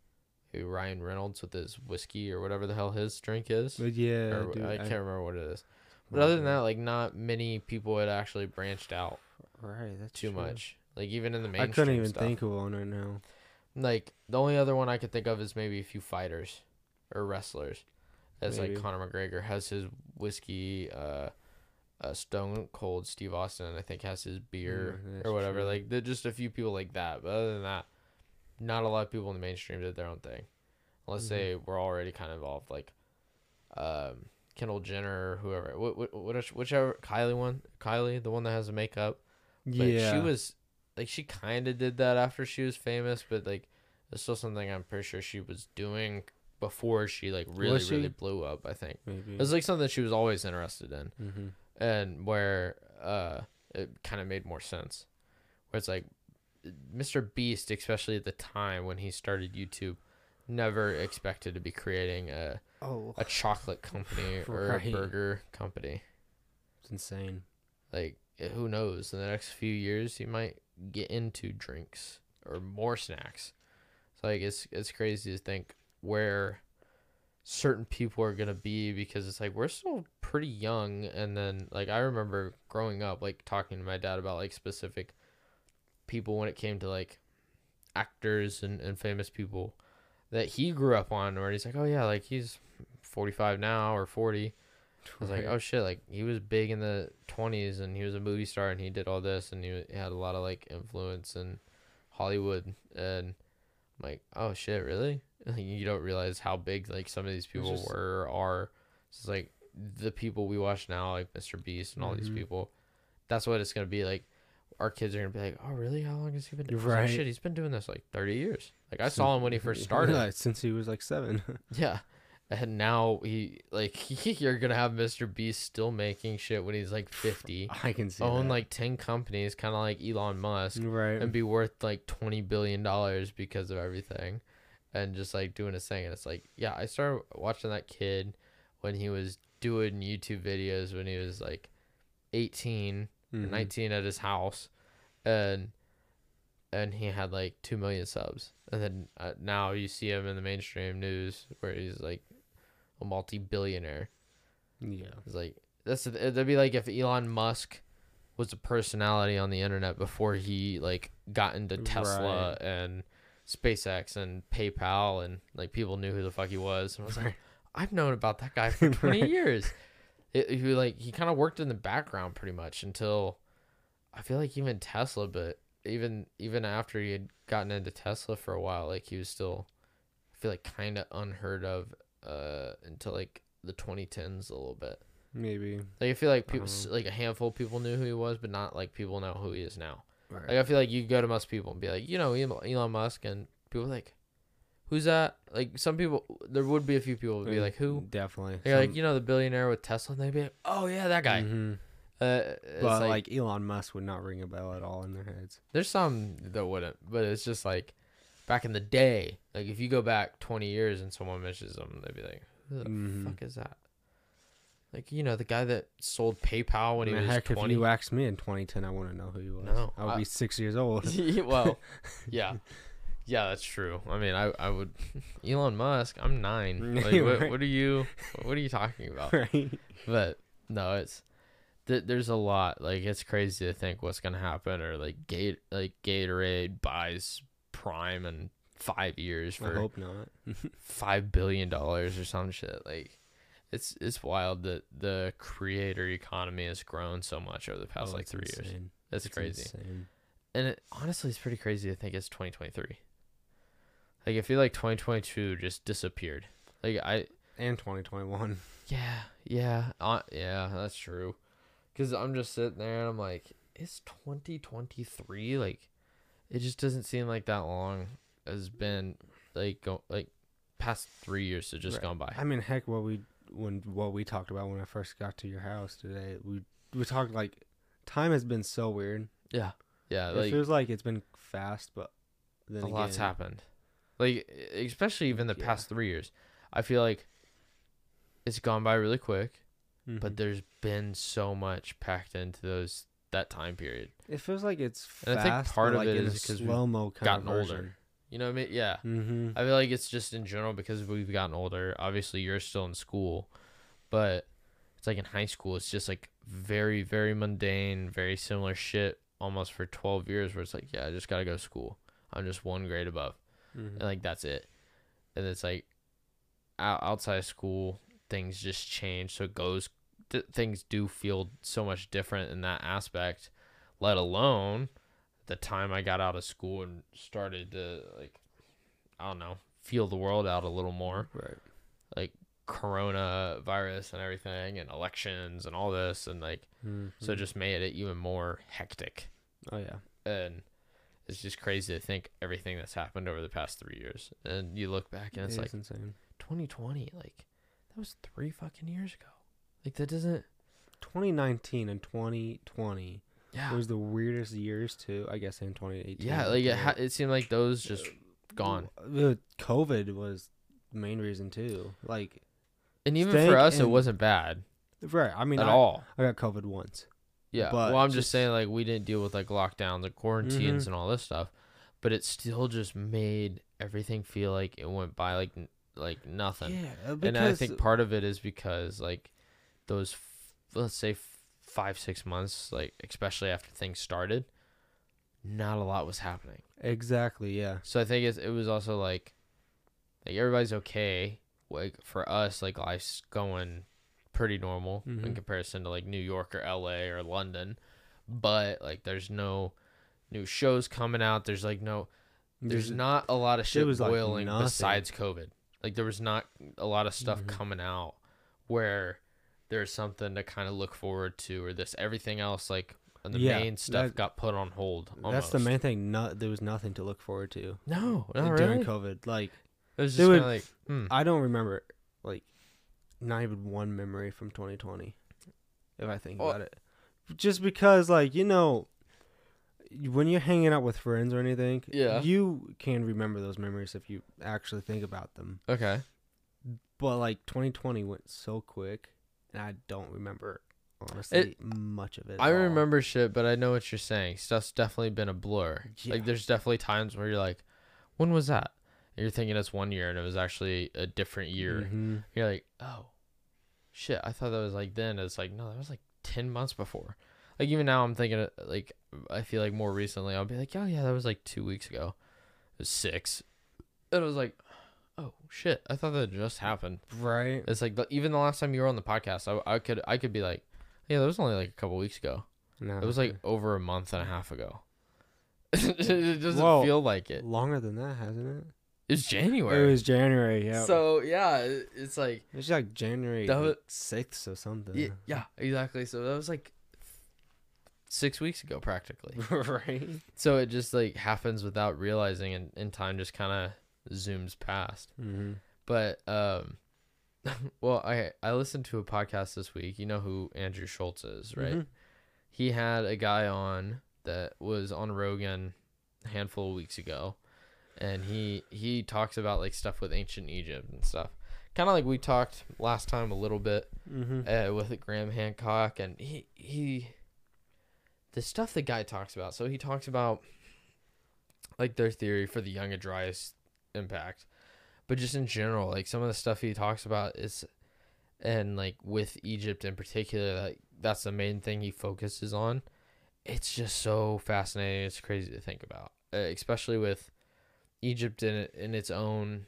maybe Ryan Reynolds with his whiskey or whatever the hell his drink is. But yeah, or, dude, I can't remember what it is. But other than that, like not many people had actually branched out right, that's too true. much. Like even in the mainstream. I couldn't even stuff. think of one right now. Like the only other one I could think of is maybe a few fighters or wrestlers. As Maybe. like Conor McGregor has his whiskey, uh, uh, Stone Cold Steve Austin I think has his beer Mm, or whatever. true. Like they're just a few people like that. But other than that, not a lot of people in the mainstream did their own thing, unless Mhm. they were already kind of involved. Like, um, Kendall Jenner or whoever, what, what, what, whichever Kylie one, Kylie, the one that has the makeup. But yeah, she was like she kind of did that after she was famous, but like it's still something I'm pretty sure she was doing before she like really she? really blew up. I think maybe. it was like something she was always interested in, mm-hmm. and where uh it kind of made more sense. Where it's like Mr. Beast, especially at the time when he started YouTube, never expected to be creating a Oh, a chocolate company or Right. a burger company. it's insane. like who knows? In the next few years you might get into drinks or more snacks. It's like it's it's crazy to think where certain people are gonna be because it's like we're still pretty young. And then like i remember growing up like talking to my dad about like specific people when it came to like actors and, and famous people that he grew up on where he's like oh yeah like he's 45 now or 40 I was like, oh shit, like he was big in the 20s and he was a movie star and he did all this and he had a lot of like influence in Hollywood and I'm like, oh shit, really? Like, you don't realize how big like some of these people just- were or are. It's like the people we watch now, like Mr. Beast and all these Mhm. people. That's what it's gonna be like. Our kids are gonna be like, oh really? How long has he been? doing this?" Like, Right. shit, he's been doing this like 30 years. Like I saw him when he first started. Yeah, since he was like seven. Yeah. And now he like you're gonna have Mr. Beast still making shit when he's like fifty, I can see. own that. like ten companies, kind of like Elon Musk, right. and be worth like twenty billion dollars because of everything, and just like doing his thing. And it's like, yeah, I started watching that kid when he was doing YouTube videos when he was like 18 or Mhm. 19 at his house, and and he had like two million subs. And then uh, now you see him in the mainstream news where he's like a multi-billionaire. Yeah. It's like that's that'd be like if Elon Musk was a personality on the internet before he like got into Tesla Right. and SpaceX and PayPal and like people knew who the fuck he was. And I was like, I've known about that guy for 20 Right. years. It, he like he kind of worked in the background pretty much until I feel like even Tesla, but even even after he had gotten into Tesla for a while, like he was still I feel like kind of unheard of uh until like the 2010s a little bit. Maybe. Like I feel like people, Uh-huh. like a handful of people knew who he was, but not like people know who he is now. Right. Like I feel like you go to most people and be like, you know, Elon Musk, and people are like, who's that? Like some people, there would be a few people would be like, who? Definitely. They're like, you know, the billionaire with Tesla, and they'd be like, oh yeah, that guy. Mhm. Uh, But like, like, Elon Musk would not ring a bell at all in their heads. there's some that wouldn't, but it's just like back in the day. Like if you go back 20 years and someone mentions them, they'd be like, who the Mhm. fuck is that? Like you know, the guy that sold PayPal when he I was heck, 20. if you asked me in 2010, I want to know who he was. No, I would I- be six years old. well, yeah, yeah, that's true. I mean, I, I would Elon Musk. I'm nine. Like, what, what are you? What are you talking about? right. But no, it's th- there's a lot. Like it's crazy to think what's gonna happen, or like Gate like Gatorade buys Prime in five years for I hope not. five billion dollars or some shit. Like. It's, it's wild that the creator economy has grown so much over the past Oh, like three years. That's It's crazy. insane. And it, honestly, it's pretty crazy to think it's 2023. Like I feel like 2022 just disappeared. Like I, And 2021. yeah, yeah, uh, yeah, that's true. Cause I'm just sitting there and I'm like, it's 2023. Like, it just doesn't seem like that long has been like go like past three years have just Right. gone by. I mean, heck, what we when what we talked about when I first got to your house today, we we talked like time has been so weird. yeah, yeah, it like feels like it's been fast, but then a lot's happened. Like especially even the Yeah. past three years, I feel like it's gone by really quick. but Mhm. there's been so much packed into those that time period. it feels like it's And I think part of like it is a 'cause we've slow mo gotten of older. You know what I mean? Yeah. Mm-hmm. I feel like it's just in general because we've gotten older. Obviously, you're still in school, but it's like in high school, it's just like very, very mundane, very similar shit almost for 12 years where it's like, yeah, I just got to go to school. I'm just one grade above. Mm-hmm. And like, that's it. And it's like outside of school, things just change. So it goes, th- things do feel so much different in that aspect, let alone the time I got out of school and started to like I don't know, feel the world out a little more. Right. Like coronavirus and everything and elections and all this and like so it Mhm. just made it even more hectic. Oh yeah. And it's just crazy to think everything that's happened over the past three years. And you look back and it's It like insane. 2020, like that was three fucking years ago. Like that doesn't 2019 and 2020 yeah. it was the weirdest years too. I guess in 2018. yeah, like it, ha- it seemed like those just gone. The COVID was the main reason too. Like, And even for us, it wasn't bad right? I mean, at I, all. I got COVID once. Yeah. But well, I'm just just- saying, like, we didn't deal with like lockdowns and quarantines Mhm. and all this stuff, but it still just made everything feel like it went by like n- like nothing. Yeah, and I think part of it is because like those, f- let's say five six months, like especially after things started, not a lot was happening. exactly. Yeah. So I think it's, it was also like, like everybody's okay. Like for us, like life's going pretty normal in Mhm. comparison to like New York or LA or London, but like there's no new shows coming out. There's like no, there's not a lot of shit like, boiling nothing. besides COVID. Like there was not a lot of stuff Mhm. coming out where there's something to kind of look forward to or this everything else like the Yeah, main stuff that- got put on hold. That's the main thing. Not there was nothing to look forward to No, not during really. COVID. Like It was just would- like, hmm. I don't remember like not even one memory from 2020 if I think about it. Just because like, you know, when you're hanging out with friends or anything, Yeah. you can remember those memories if you actually think about them. okay. But like 2020 went so quick and I don't remember honestly much of it. I all. remember shit, but I know what you're saying. Stuff's definitely been a blur. Yeah. Like, there's definitely times where you're like, when was that? And you're thinking it's one year, and it was actually a different year. Mhm. You're like, oh, shit. I thought that was like then. It's like, no, that was like 10 months before. Like, even now, I'm thinking, uh, like, I feel like more recently, I'll be like, oh, yeah, that was like two weeks ago. It was six. And I was like, oh, shit. I thought that just happened. Right. It's like the, even the last time you were on the podcast, I, I could I could be like, yeah, that was only like a couple weeks ago. No. It was like over a month and a half ago. it doesn't feel like it. longer than that, hasn't it? It's it? January. It was January, yeah. So yeah, it's like it's like January 6th or something. yeah, yeah, exactly. So that was like six weeks ago, practically. right. so it just like happens without realizing, and, and time just kind of zooms past. Mm-hmm. But um, well, I I listened to a podcast this week. You know who Andrew Schulz is, right? Mhm. he had a guy on that was on Rogan a handful of weeks ago, and he he talks about like stuff with ancient Egypt and stuff, kind of like we talked last time a little bit Mm-hmm. uh, with Graham Hancock, and he he the stuff the guy talks about. So he talks about like their theory for the Younger Dryas impact, but just in general, like some of the stuff he talks about is, and like with Egypt in particular, like that's the main thing he focuses on. It's just so fascinating. It's crazy to think about, uh, especially with Egypt in in its own,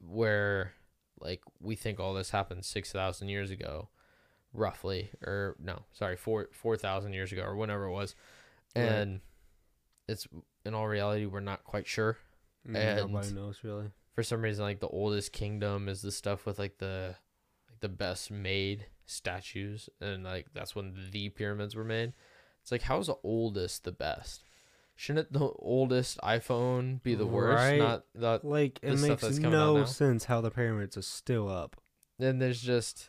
where like we think all this happened six thousand years ago, roughly, or no, sorry, four four thousand years ago, or whenever it was, Right. and it's in all reality we're not quite sure. Mm-hmm. And- Nobody knows really. For some reason, like the oldest kingdom is the stuff with like the like the best made statues, and like that's when the pyramids were made. It's like how's the oldest the best? Shouldn't the oldest iPhone be the worst? Right. Not the Like the it makes that's coming out no sense how the pyramids are still up. then there's just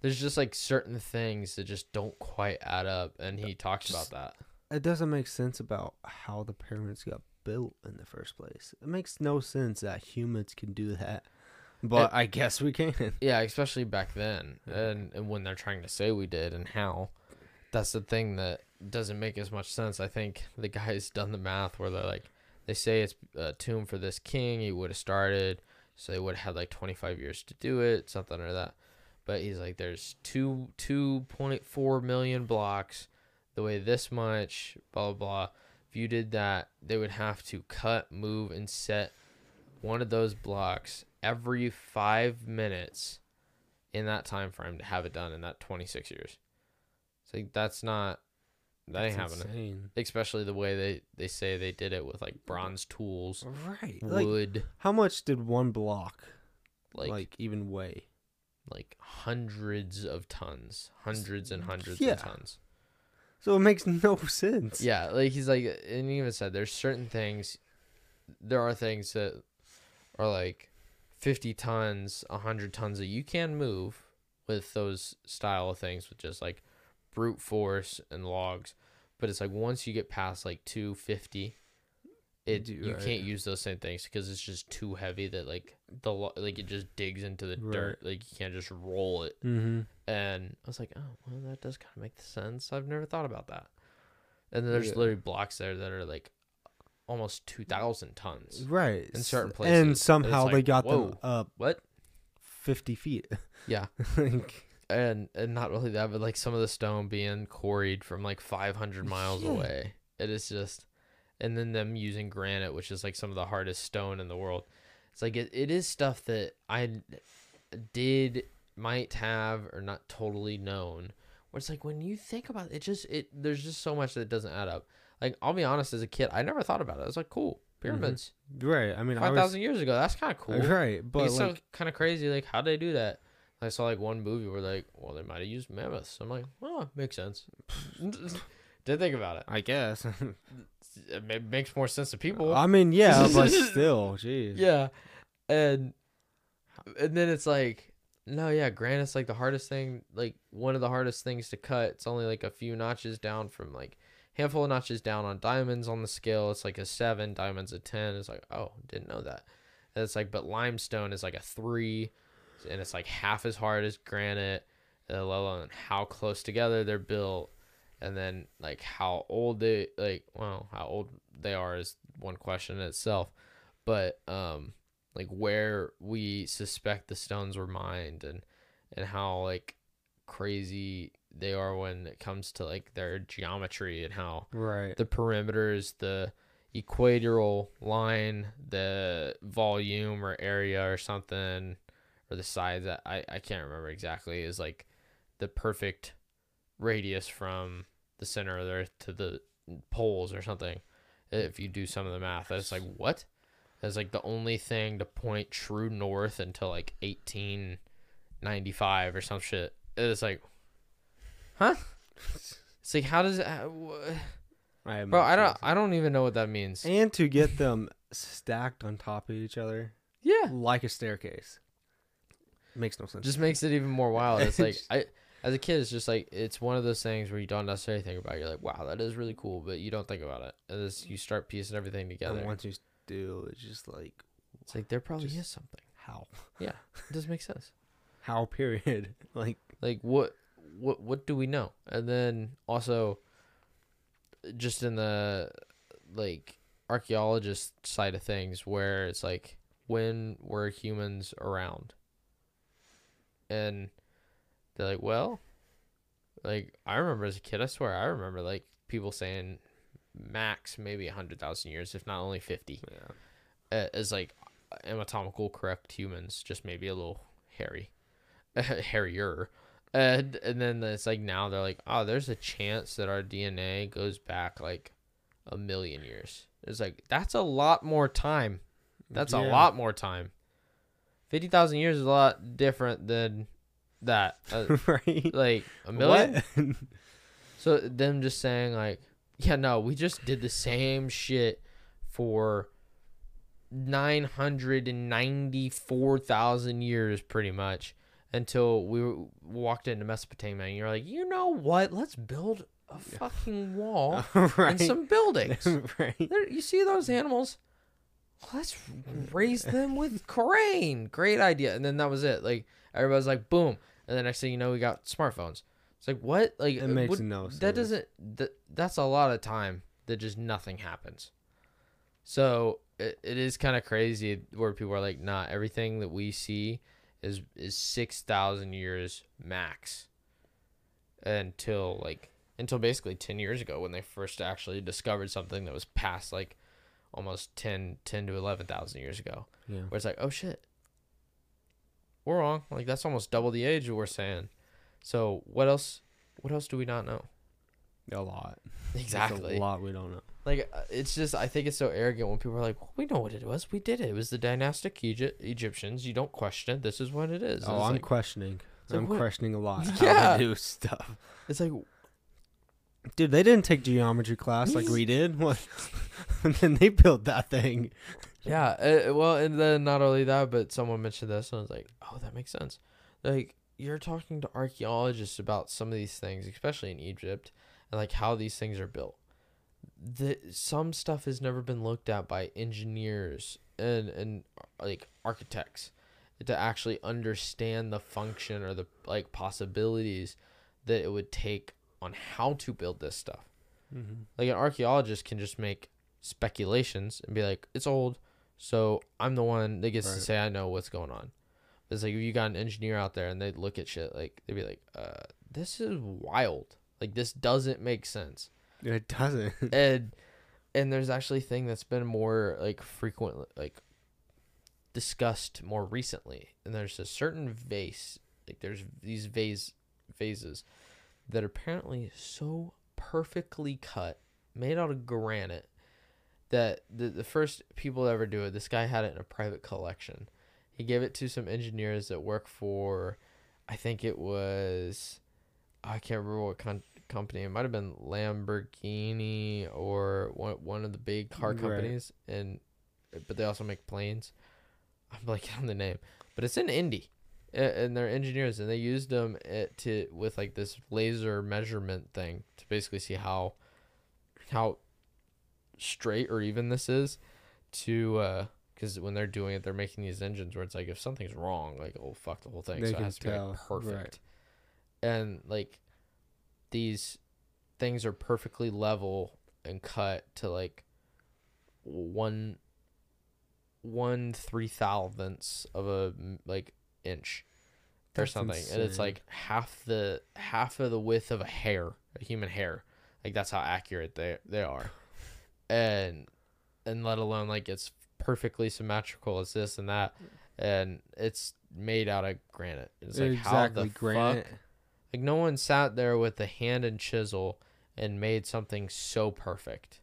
there's just like certain things that just don't quite add up and he talks Just- about that It doesn't make sense about how the pyramids got built in the first place. It makes no sense that humans can do that. But I guess we can. yeah especially back then and, and when they're trying to say we did and how that's the thing that doesn't make as much sense i think the guy's done the math where they're like they say it's a tomb for this king. He would have started, so they would have had like 25 years to do it, something or that. But he's like, there's two 2.4 million blocks. The way this much, blah blah blah. If you did that, they would have to cut, move, and set one of those blocks every five minutes in that time frame to have it done in that 26 years. So like, that's not that ain't That's happening. insane. Especially the way they they say they did it with like bronze tools, Right. Like, wood, how much did one block like like, like even weigh? Like hundreds of tons, hundreds and hundreds Yeah. of tons. So it makes no sense. Yeah, like he's like, and he even said there's certain things, there are things that are like 50 tons, 100 tons that you can move with those style of things with just like brute force and logs. But it's like once you get past like 250, it Do- you right. can't use those same things because it's just too heavy that like the like it just digs into the dirt. Like you can't just roll it. Mm-hmm. And I was like, oh, well, that does kind of make sense. I've never thought about that. And then there's Yeah. literally blocks there that are like almost 2,000 tons. Right. In certain places, And somehow they like, got them up What? 50 feet. Yeah. like, And and not really that, but like some of the stone being quarried from like 500 miles Yeah. away. It is just, and then them using granite, which is like some of the hardest stone in the world. It's like it, it is stuff that I did might have or not totally known. Where it's like when you think about it, it just it there's just so much that doesn't add up. Like I'll be honest, as a kid, I never thought about it. I was like, cool mm-hmm. pyramids, right. I mean, five thousand years ago. That's kind of cool. Right. But it's like, so kind of crazy. Like, how did they do that? I saw like one movie where like, well, they might have used mammoths. I'm like, well, makes sense. Did think about it. I guess. It makes more sense to people. I mean, yeah, but still, jeez. yeah, and and then it's like, no, yeah, granite's like the hardest thing, like one of the hardest things to cut. It's only like a few notches down from like handful of notches down on diamonds on the scale. It's like a seven, diamonds a ten. It's like, oh, didn't know that. And it's like, but limestone is like a three, and it's like half as hard as granite. uh, Let alone how close together they're built, and then like how old they like. Well, how old they are is one question in itself, but um, like where we suspect the stones were mined and and how like crazy they are when it comes to like their geometry and how Right. the perimeters, the equatorial line, the volume or area or something, or the size that I, I can't remember exactly is like the perfect radius from the center of the earth to the poles or something. If you do some of the math, it's like what? It's like the only thing to point true north until like 1895 or some shit. It's like, huh? It's like how does it, I bro? I don't I don't even know what that means. And to get them stacked on top of each other Yeah, like a staircase makes no sense. just makes it even more wild. It's like I, as a kid, it's just like it's one of those things where you don't necessarily think about. it. You're like, wow, that is really cool, but you don't think about it. And as you start piecing everything together, and once you do, it's just like it's like there probably just- is something. how, Yeah, It doesn't make sense. how period. Like Like what what what do we know? And then also, just in the like archaeologist side of things, where it's like when were humans around? And they're like, well, like I remember as a kid, I swear I remember like people saying max maybe a hundred thousand years, if not only fifty, yeah. uh, as like anatomical correct humans, just maybe a little hairy, hairier. And and then it's like now they're like, oh, there's a chance that our DNA goes back like a million years. It's like that's a lot more time. That's a lot more time. Fifty thousand years is a lot different than that. Uh, right. like a million. So them just saying like, yeah, no, we just did the same shit for nine hundred and ninety four thousand years, pretty much, until we walked into Mesopotamia. And you're like, you know what? Let's build a fucking wall right. and some buildings. right. There, you see those animals? Let's raise them with crane. Great idea. And then that was it. Like everybody's like, boom. And the next thing you know, we got smartphones. It's like what? Like It uh, makes what- no sense. that doesn't. That, that's a lot of time that just nothing happens. So it, it is kind of crazy where people are like, "Nah, everything that we see is is six thousand years max." Until like until basically ten years ago when they first actually discovered something that was past like almost 10, 10 to eleven thousand years ago. Yeah. Where it's like, oh shit, we're wrong. Like that's almost double the age we're saying. So what else? What else do we not know? A lot. There's Exactly. a lot we don't know. Like uh, it's just I think it's so arrogant when people are like, well, "We know what it was. We did it. It was the dynastic Egypt Egyptians. You don't question it. This is what it is." And Oh, I'm like, questioning. I'm questioning a lot Yeah. how they do stuff. it's like Dude, they didn't take geometry class like we did. What? and then they built that thing. yeah. Uh, well, and then not only that, but someone mentioned this, and I was like, "Oh, that makes sense." Like you're talking to archaeologists about some of these things, especially in Egypt, and like how these things are built. The some stuff has never been looked at by engineers and and like architects to actually understand the function or the like possibilities that it would take on how to build this stuff. Mm-hmm. Like an archaeologist can just make speculations and be like, "It's old," so I'm the one that gets to say I know what's going on. It's like if you got an engineer out there and they look at shit, like they'd be like, "Uh, this is wild. Like this doesn't make sense." It doesn't. and and there's actually a thing that's been more like frequent like discussed more recently and there's a certain vase like there's these vase vases that are apparently so perfectly cut made out of granite that the, the first people to ever do it this guy had it in a private collection he gave it to some engineers that work for i think it was i can't remember what con- company. It might have been Lamborghini or one one of the big car Right. companies, and but they also make planes. I'm blanking on the name, but it's in Indy, and they're engineers, and they used them at, to with like this laser measurement thing to basically see how how straight or even this is to uh, because when they're doing it, they're making these engines where it's like if something's wrong, like oh fuck the whole thing, They so it has to be like, tell, perfect. Right. and like these things are perfectly level and cut to like one one three thousandths of a like inch or That's something. And it's like half the half of the width of a hair a human hair. Like that's how accurate they they are. And and let alone like it's perfectly symmetrical as this and that and it's made out of granite it's like how the exactly granite. fuck like no one sat there with a hand and chisel and made something so perfect.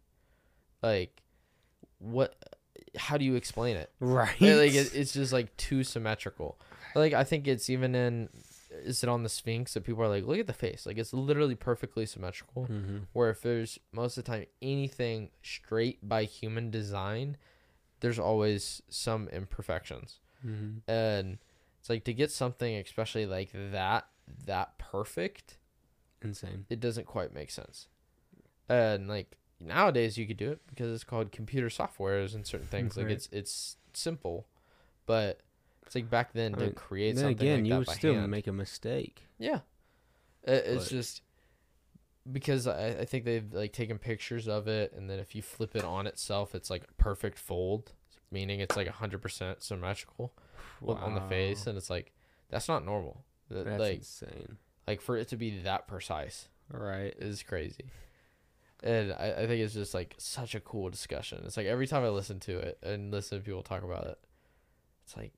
Like what how do you explain it? Right. Like it, it's just like too symmetrical. Like I think it's even in is it on the Sphinx that people are like, look at the face. Like it's literally perfectly symmetrical. mm-hmm. Where if there's most of the time anything straight by human design, there's always some imperfections Mm-hmm. and it's like to get something especially like that that perfect Insane. it doesn't quite make sense and like nowadays you could do it because it's called computer softwares and certain things like it's it's simple but it's like back then I to mean, create then something again, like you that would still hand. make a mistake. yeah it, it's just because I, I think they've like taken pictures of it and then if you flip it on itself it's like a perfect fold meaning it's like 100% symmetrical with- on the face and it's like that's not normal Th- That's like insane. like for it to be that precise Right. is crazy and I, I think it's just like such a cool discussion it's like every time i listen to it and listen to people talk about it it's like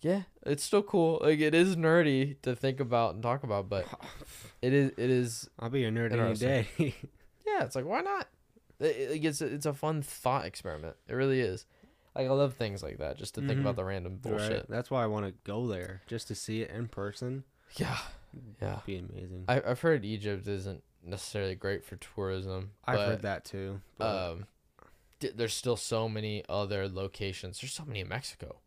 yeah it's still cool like it is nerdy to think about and talk about but it is it is I'll be a nerd any day. yeah it's like why not it, it, it's, a, it's a fun thought experiment it really is like i love things like that just to think Mhm. about the random bullshit Right. That's why I want to go there just to see it in person. yeah yeah It'd Be amazing. I, i've heard egypt isn't necessarily great for tourism I've but- heard that too. but- um d- there's still so many other locations there's so many in mexico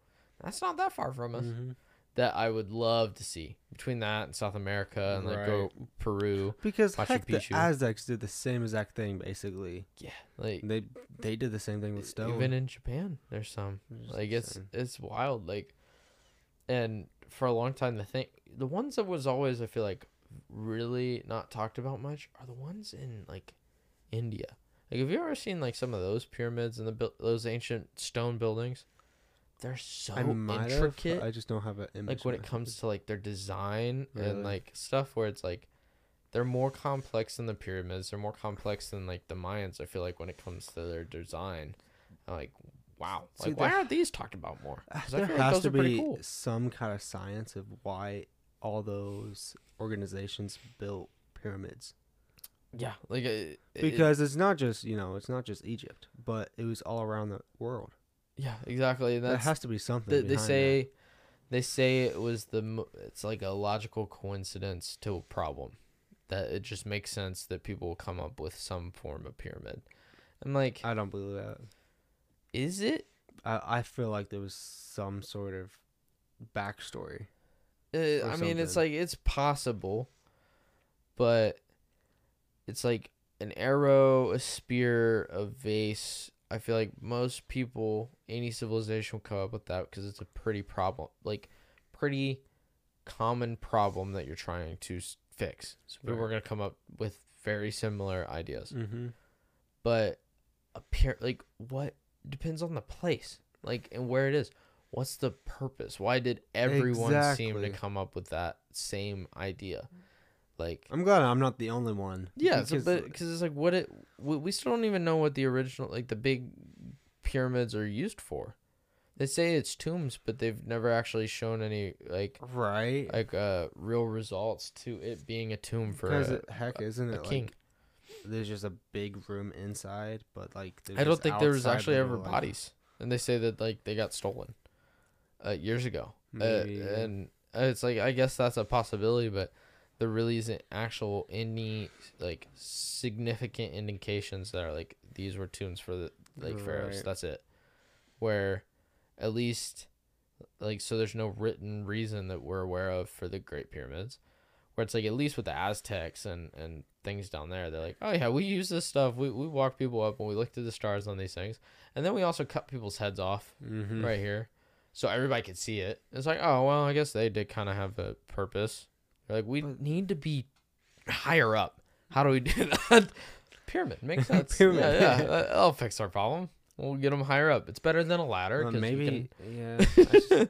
that's not that far from us Mhm. that i would love to see between that and south america and like go peru Because Machu heck, the Aztecs did the same exact thing basically. yeah like They they did the same thing with stone. even in japan there's some It's like it's insane. it's wild like and for a long time the thing the ones that was always i feel like really not talked about much are the ones in like india Like, have you ever seen like some of those pyramids and the those ancient stone buildings? They're so I intricate. have. I just don't have an image. like when it comes to like their design Really? and like stuff where it's like they're more complex than the pyramids. They're more complex than like the Mayans. I feel like when it comes to their design, I'm like, wow, See, like why aren't these talked about more? there like has to be cool. some kind of science of why all those organizations built pyramids. Yeah, like uh, it, it- Because it's not just you know it's not just Egypt, but it was all around the world. Yeah, exactly. and There has to be something. they, they behind that. say they say it was the it's like a logical coincidence to a problem that it just makes sense that people will come up with some form of pyramid. I'm like, I don't believe that. is it? I I feel like there was some sort of backstory. Uh, I mean, it's like it's possible, but it's like an arrow, a spear, a vase. I feel like most people, any civilization will come up with that because it's a pretty problem, like pretty common problem that you're trying to s- fix. So people are gonna come up with very similar ideas, Mm-hmm. but appear like what depends on the place, like and where it is. What's the purpose? Why did everyone seem to come up with that same idea? Like, I'm glad I'm not the only one. yeah, so, because, but because it's like what it we, we still don't even know what the original like the big pyramids are used for. They say it's tombs, but they've never actually shown any like right? like uh real results to it being a tomb for Because a, it, heck, isn't a it king. like there's just a big room inside, but like I don't think there was actually ever like, bodies, and they say that like they got stolen, uh, years ago. Maybe. Uh, and uh, it's like I guess that's a possibility, but there really isn't actual any like significant indications that are like these were tombs for the like pharaohs. Right. That's it. Where at least like so there's no written reason that we're aware of for the Great Pyramids. Where it's like at least with the Aztecs and and things down there, they're like, oh yeah, we use this stuff. We we walk people up and we looked at the stars on these things, and then we also cut people's heads off Mhm. right here, so everybody could see it. It's like, oh well, I guess they did kind of have a purpose. They're like, we But- need to be higher up. How do we do that? Pyramid makes sense. Pyramid. Yeah, yeah, that- that'll fix our problem. We'll get them higher up. It's better than a ladder. Well, 'cause you maybe can- yeah. Just-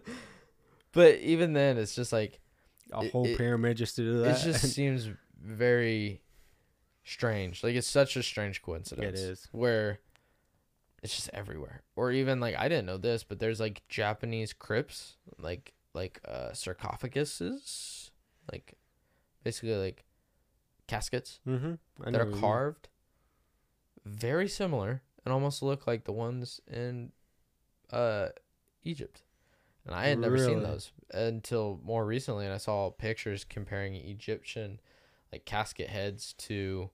but even then, it's just like a It- whole it- pyramid just to do that. it just seems very strange. Like it's such a strange coincidence. It is where it's just everywhere or even like i didn't know this but there's like japanese crypts like like uh sarcophaguses like basically like caskets Mm-hmm. that are carved very similar and almost look like the ones in uh egypt and i had never seen those until more recently and i saw pictures comparing egyptian like casket heads to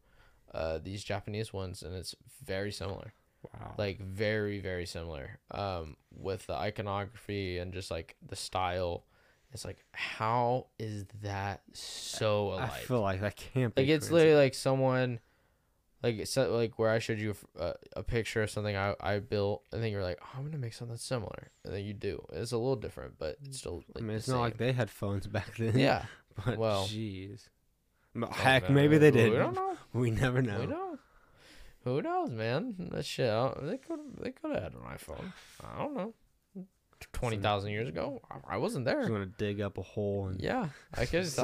uh these japanese ones and it's very similar Wow. like very very similar um with the iconography and just like the style it's like how is that so alive? I feel like that can't be. like it's coincidence. literally like someone like so like where i showed you a, a picture of something i i built and then you're like oh, i'm gonna make something similar and then you do it's a little different but it's still like I mean, it's not like they had phones back then. yeah But well- jeez. Heck, man, maybe they did. we don't know We never know. we know who knows man that shit they could they could have had an iphone i don't know 20000 years ago I- wasn't there Just gonna dig up a hole and Yeah, I could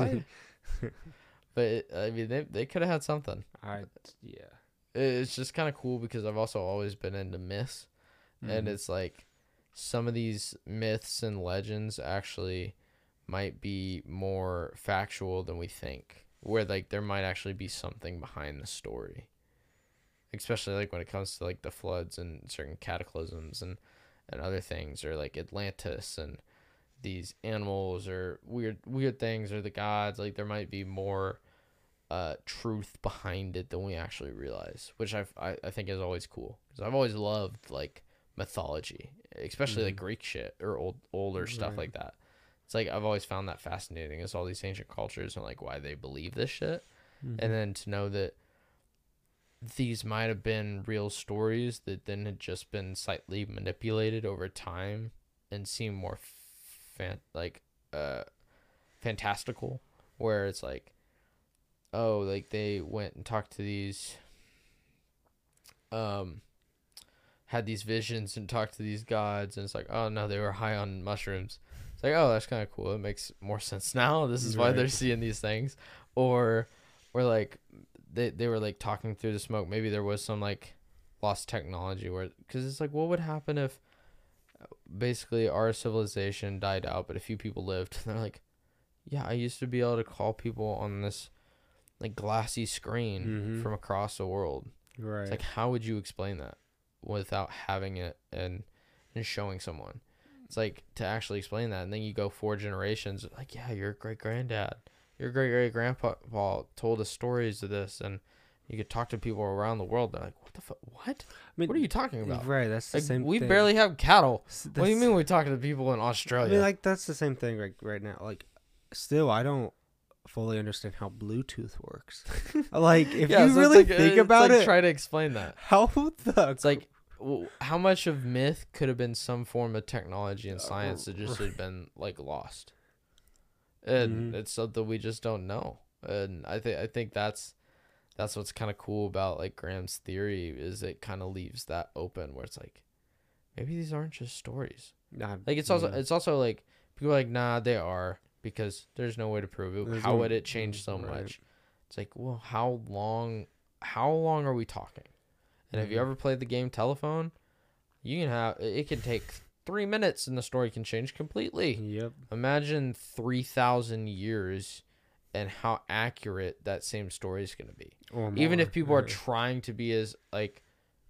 you. But it, I mean, they they could have had something. I yeah. It- It's just kind of cool because I've also always been into myths, and Mhm. it's like some of these myths and legends actually might be more factual than we think. Where like there might actually be something behind the story, especially like when it comes to like the floods and certain cataclysms and and other things, or like Atlantis and these animals or weird weird things or the gods like there might be more uh truth behind it than we actually realize which I've, i i think is always cool because i've always loved like mythology especially like Mhm. greek shit or old older stuff Right. like that it's like i've always found that fascinating is all these ancient cultures and like why they believe this shit Mhm. and then to know that these might have been real stories that then had just been slightly manipulated over time and seem more fan like uh fantastical where it's like oh like they went and talked to these um had these visions and talked to these gods and it's like oh no they were high on mushrooms. It's like oh that's kind of cool. It makes more sense now. This is why they're seeing these things. Or or like they, they were like talking through the smoke maybe there was some like lost technology where because it's like what would happen if uh, basically our civilization died out but a few people lived and they're like yeah i used to be able to call people on this like glassy screen Mhm. from across the world Right. it's like how would you explain that without having it and and showing someone? It's like to actually explain that, and then you go four generations. Like, yeah, your great granddad, your great great grandpa told us stories of this, and you could talk to people around the world. They're like, what the fuck? What? I mean, What are you talking about? Right. That's the Like, same. we thing. barely have cattle. S- What do you mean we're talking to people in Australia? I mean, like that's the same thing. Like right now, like still, I don't fully understand how Bluetooth works. like, if Yeah, you so really like- think it's about like it, try to explain that. how the It's like how much of myth could have been some form of technology and Uh, science that just right. had been like lost, and Mhm. it's something we just don't know. And I think I think that's that's what's kind of cool about like Graham's theory is it kind of leaves that open where it's like maybe these aren't just stories. Nah, Like it's also yeah. it's also like people are like nah they are because there's no way to prove it. There's how no- would it change so right. much? It's like well how long how long are we talking? And have you ever played the game Telephone? You can have it can take three minutes and the story can change completely. Yep. Imagine three thousand years and how accurate that same story is going to be. Or Even if people are trying to be as like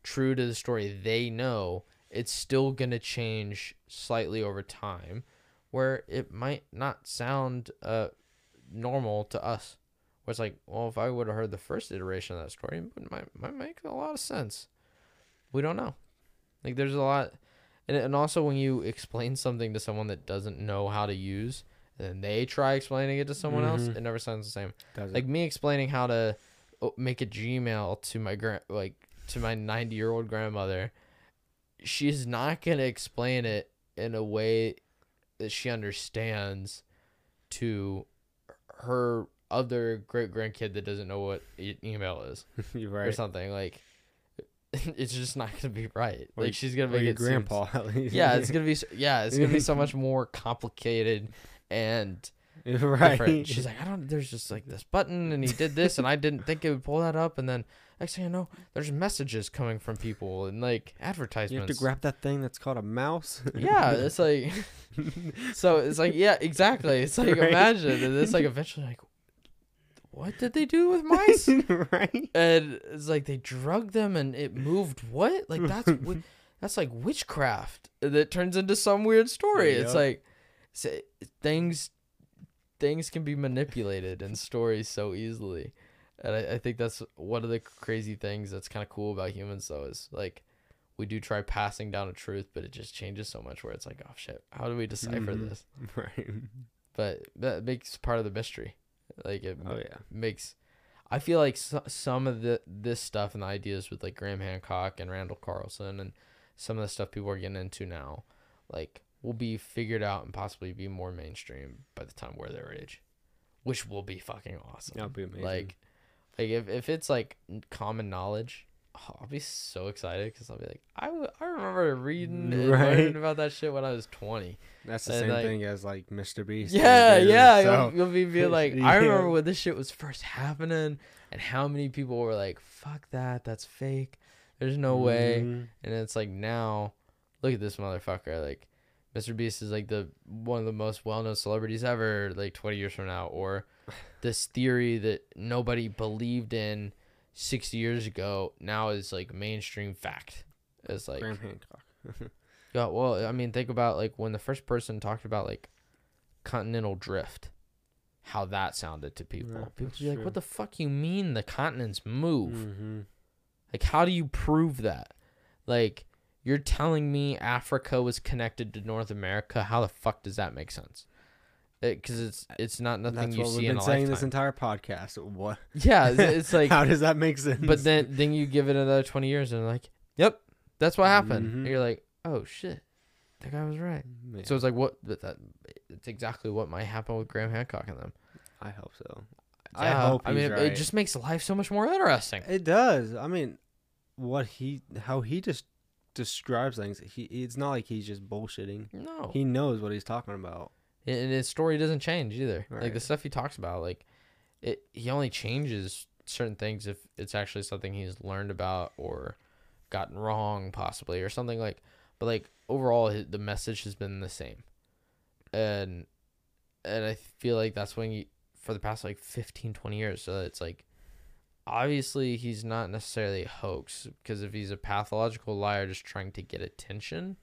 true to the story they know, it's still going to change slightly over time, where it might not sound uh normal to us. Where it's like, well, if I would have heard the first iteration of that story, it might might make a lot of sense. We don't know. Like there's a lot, and and also when you explain something to someone that doesn't know how to use, and then they try explaining it to someone else, Mhm. it never sounds the same. Does it? Like me explaining how to make a Gmail to my grand like to my 90 year old grandmother, she's not gonna explain it in a way that she understands to her other great grandkid that doesn't know what e- email is You're or something like. It's just not gonna be right. Or like she's gonna make your it grandpa at least. yeah, it's gonna be so, yeah, it's gonna be so much more complicated and right. different. She's like, I don't. There's just like this button, and he did this, and I didn't think it would pull that up, and then next thing I know, there's messages coming from people and like advertisements. you have to grab that thing that's called a mouse. yeah, it's like so. It's like yeah, exactly. It's like Right. imagine, and it's like eventually like, what did they do with mice? right. and it's like they drugged them and it moved what like that's wi- that's like witchcraft that turns into some weird story it's like things things can be manipulated in stories so easily and I, I think that's one of the crazy things that's kind of cool about humans though is like we do try passing down a truth but it just changes so much where it's like oh shit how do we decipher Mhm. this Right. but that makes part of the mystery like it Oh yeah. makes I feel like so, some of the this stuff and the ideas with like Graham Hancock and Randall Carlson and some of the stuff people are getting into now, like will be figured out and possibly be more mainstream by the time we're their age, which will be fucking awesome. That'll be amazing. Like, like if if it's like common knowledge, oh, I'll be so excited because I'll be like, I, w- I remember reading and Right. learning about that shit when I was twenty. That's the and, same like- thing as like Mr. Beast. Yeah, dude, yeah. so- You'll, you'll be, be like, Yeah. I remember when this shit was first happening, and how many people were like, "Fuck that, that's fake. There's no way." Mhm. And it's like now, look at this motherfucker. Like, Mr. Beast is like the one of the most well-known celebrities ever. Like 20 years from now, or this theory that nobody believed in 60 years ago now is like mainstream fact. It's like Graham Hancock. yeah, well, I mean, think about like when the first person talked about like continental drift, how that sounded to people. Yeah, people be like, "What the fuck you mean the continents move? hmm Like, how do you prove that? Like, you're telling me Africa was connected to North America? How the fuck does that make sense? Because it's it's not nothing That's you what see we've in been a saying lifetime. this entire podcast. What? yeah, it's, it's like, how does that make sense? but then then you give it another twenty years and like, "Yep, that's what happened." Mhm. And you're like, "Oh shit, that guy was right." Yeah, So it's like what that, that it's exactly what might happen with Graham Hancock and them. I hope so. I hope I mean, it- right. it just makes life so much more interesting. It does. I mean, what he how he just describes things. He it's not like he's just bullshitting. No, He knows what he's talking about. And his story doesn't change either. Like the stuff he talks about, like it, he only changes certain things if it's actually something he's learned about or gotten wrong, possibly, or something like. But like overall, hi- the message has been the same, and and I feel like that's when you for the past like 15, 20 years. So it's like obviously he's not necessarily a hoax because if he's a pathological liar just trying to get attention,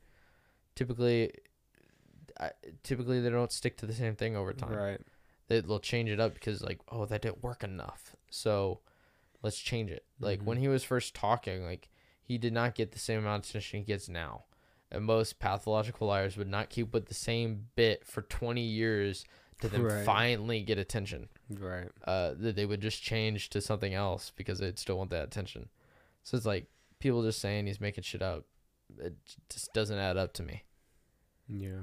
typically. I, typically, they don't stick to the same thing over time Right. they, they'll change it up because like oh that didn't work enough so let's change it like Mhm. when he was first talking like he did not get the same amount of attention he gets now and most pathological liars would not keep with the same bit for 20 years to then Right. finally get attention Right. uh that they would just change to something else because they'd still want that attention so it's like people just saying he's making shit up it just doesn't add up to me Yeah.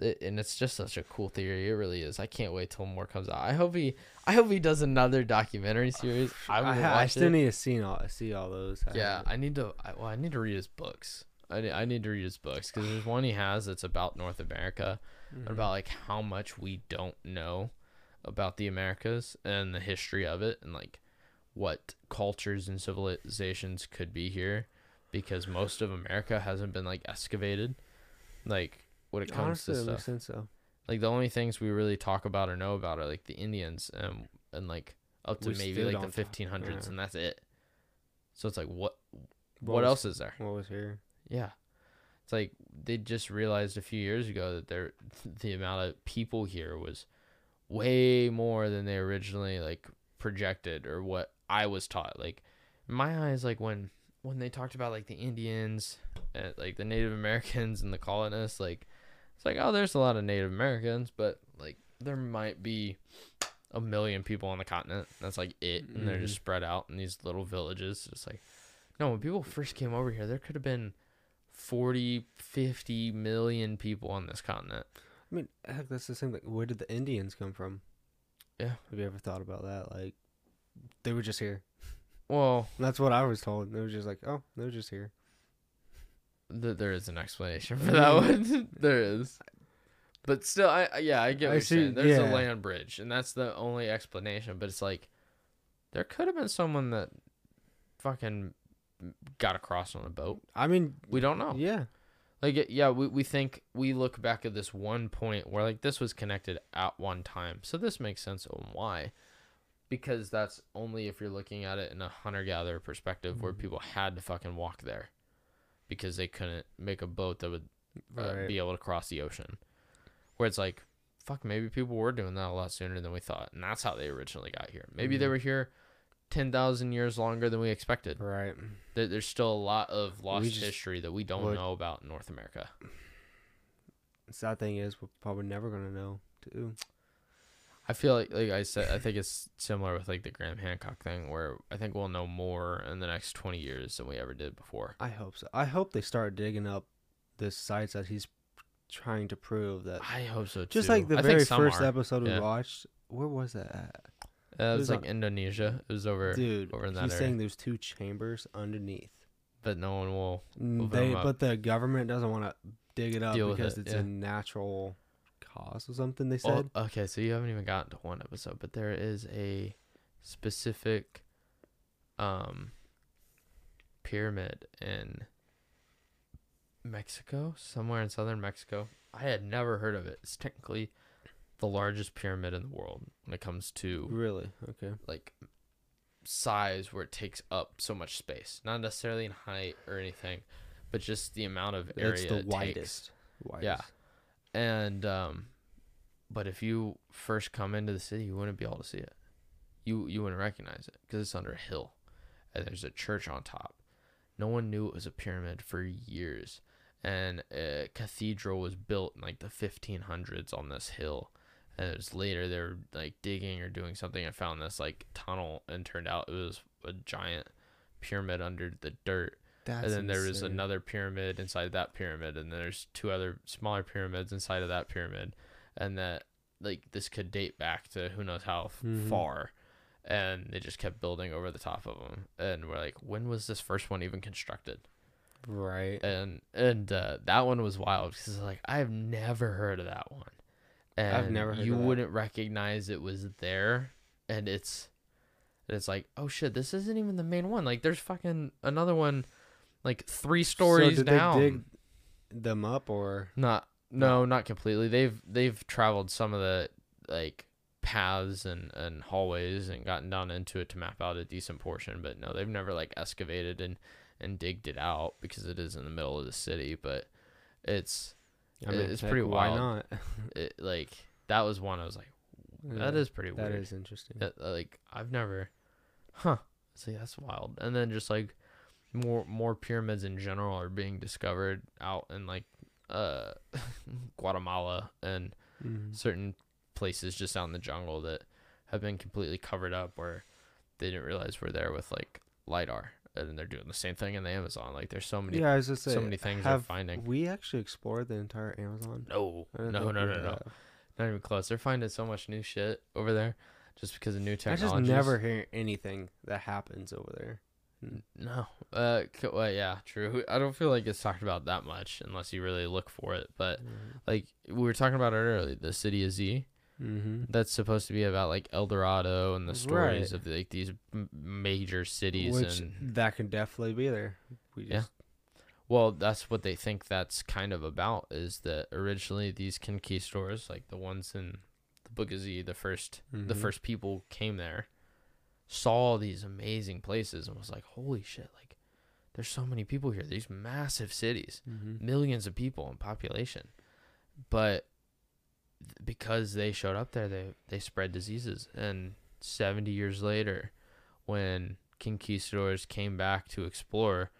It, and it's just such a cool theory. It really is. I can't wait till more comes out. I hope he, I hope he does another documentary series. I I, I still it. need to see all see all those. I yeah. I need to. I, well, I need to read his books. I need, I need to read his books because there's one he has that's about North America and Mhm. about like how much we don't know about the Americas and the history of it and like what cultures and civilizations could be here because most of America hasn't been like excavated. Like when it comes Honestly, to stuff sense so. like the only things we really talk about or know about are like the Indians and and like up to We maybe like the 1500s yeah. and that's it. So it's like what What what was- else is there? What was here? Yeah. It's like they just realized a few years ago that there the amount of people here was way more than they originally like projected or what I was taught. Like in my eyes like when when they talked about like the Indians and like the Native Americans and the colonists like like oh there's a lot of Native Americans but like there might be a million people on the continent. That's like it and they're just Mhm. spread out in these little villages just like no, when people first came over here, there could have been 40, 50 million people on this continent. I mean, heck, that's the same. Like, where did the Indians come from? Yeah. Have you ever thought about that? Like, they were just here. Well, That's what I was told. They were just like, oh, they were just here. Th- there is an explanation for that one. there is. But still, I yeah, I get what I you're see- saying. There's a land bridge, and that's the only explanation. But it's like, there could have been someone that fucking got across on a boat. I mean, We don't know. yeah. Like, yeah, we, we think we look back at this one point where like this was connected at one time, so this makes sense on why. Because that's only if you're looking at it in a hunter gatherer perspective, where Mhm. people had to fucking walk there, because they couldn't make a boat that would uh, Right. be able to cross the ocean. Where it's like, fuck, maybe people were doing that a lot sooner than we thought, and that's how they originally got here. Maybe they Mhm. were here ten thousand years longer than we expected. Right. There, there's still a lot of lost history that we don't know about in North America. Sad thing is, we're probably never gonna know too. I feel like, like I said, I think it's similar with like the Graham Hancock thing, where I think we'll know more in the next twenty years than we ever did before. I hope so. I hope they start digging up the sites that he's trying to prove that. I hope so too. Just like the I very first are. episode Yeah. we watched. Where was that at? Uh, it was was like on- Indonesia. It was over, Dude, over in that he's area. saying there's two chambers underneath. but no one will. Mm, They, but the government doesn't want to dig it up Deal because it, it's yeah. a natural cause or something. They Well, said. okay, so you haven't even gotten to one episode, but there is a specific um pyramid in Mexico, somewhere in southern Mexico. I had never heard of it. It's technically the largest pyramid in the world when it comes to really? Okay. like size where it takes up so much space. Not necessarily in height or anything, but just the amount of area It's the it takes. widest. widest. Yeah. And um but if you first come into the city, you wouldn't be able to see it. You you wouldn't recognize it because it's under a hill and there's a church on top. No one knew it was a pyramid for years. And a cathedral was built in like the 1500s on this hill. And it was later they were like digging or doing something and found this like tunnel and turned out it was a giant pyramid under the dirt That's and then there was insane. another pyramid inside that pyramid and then there's two other smaller pyramids inside of that pyramid and that like this could date back to who knows how Mhm. far and they just kept building over the top of them. And we're like, when was this first one even constructed? Right. And and uh, that one was wild because like I've never heard of that one. And I've never heard you wouldn't recognize it was there, and it's it's like oh shit, this isn't even the main one. Like there's fucking another one, like three stories so did down. they dig them up or Not no, not completely. They've they've traveled some of the like paths and and hallways and gotten down into it to map out a decent portion, but no, they've never like excavated and and digged it out because it is in the middle of the city, but it's I mean, it's heck, pretty why not? it like that was one I was like that Yeah, is pretty that weird. is interesting. That, like I've never huh. See, that's wild. And then just like more more pyramids in general are being discovered out in like uh Guatemala and Mhm. certain places just out in the jungle that have been completely covered up where they didn't realize we're there with like lidar and they're doing the same thing in the amazon like there's so many Yeah, I was just so many things they're finding we actually explored the entire Amazon? no don't no no no no not even close they're finding so much new shit over there just because of new technology. I just never hear anything that happens over there. No uh well, yeah true i don't feel like it's talked about that much unless you really look for it but like we were talking about it earlier the city of z Mm-hmm. that's supposed to be about like El Dorado and the stories Right. of like these m- major cities Which and that can definitely be there. We Yeah. well that's what they think that's kind of about is that originally these conquistadors like the ones in the Book of Z the first the Mhm. first people came there saw these amazing places and was like holy shit like there's so many people here. These massive cities Mhm. millions of people in population. But th- because they showed up there they they spread diseases. And 70 years later when conquistadors came back to explore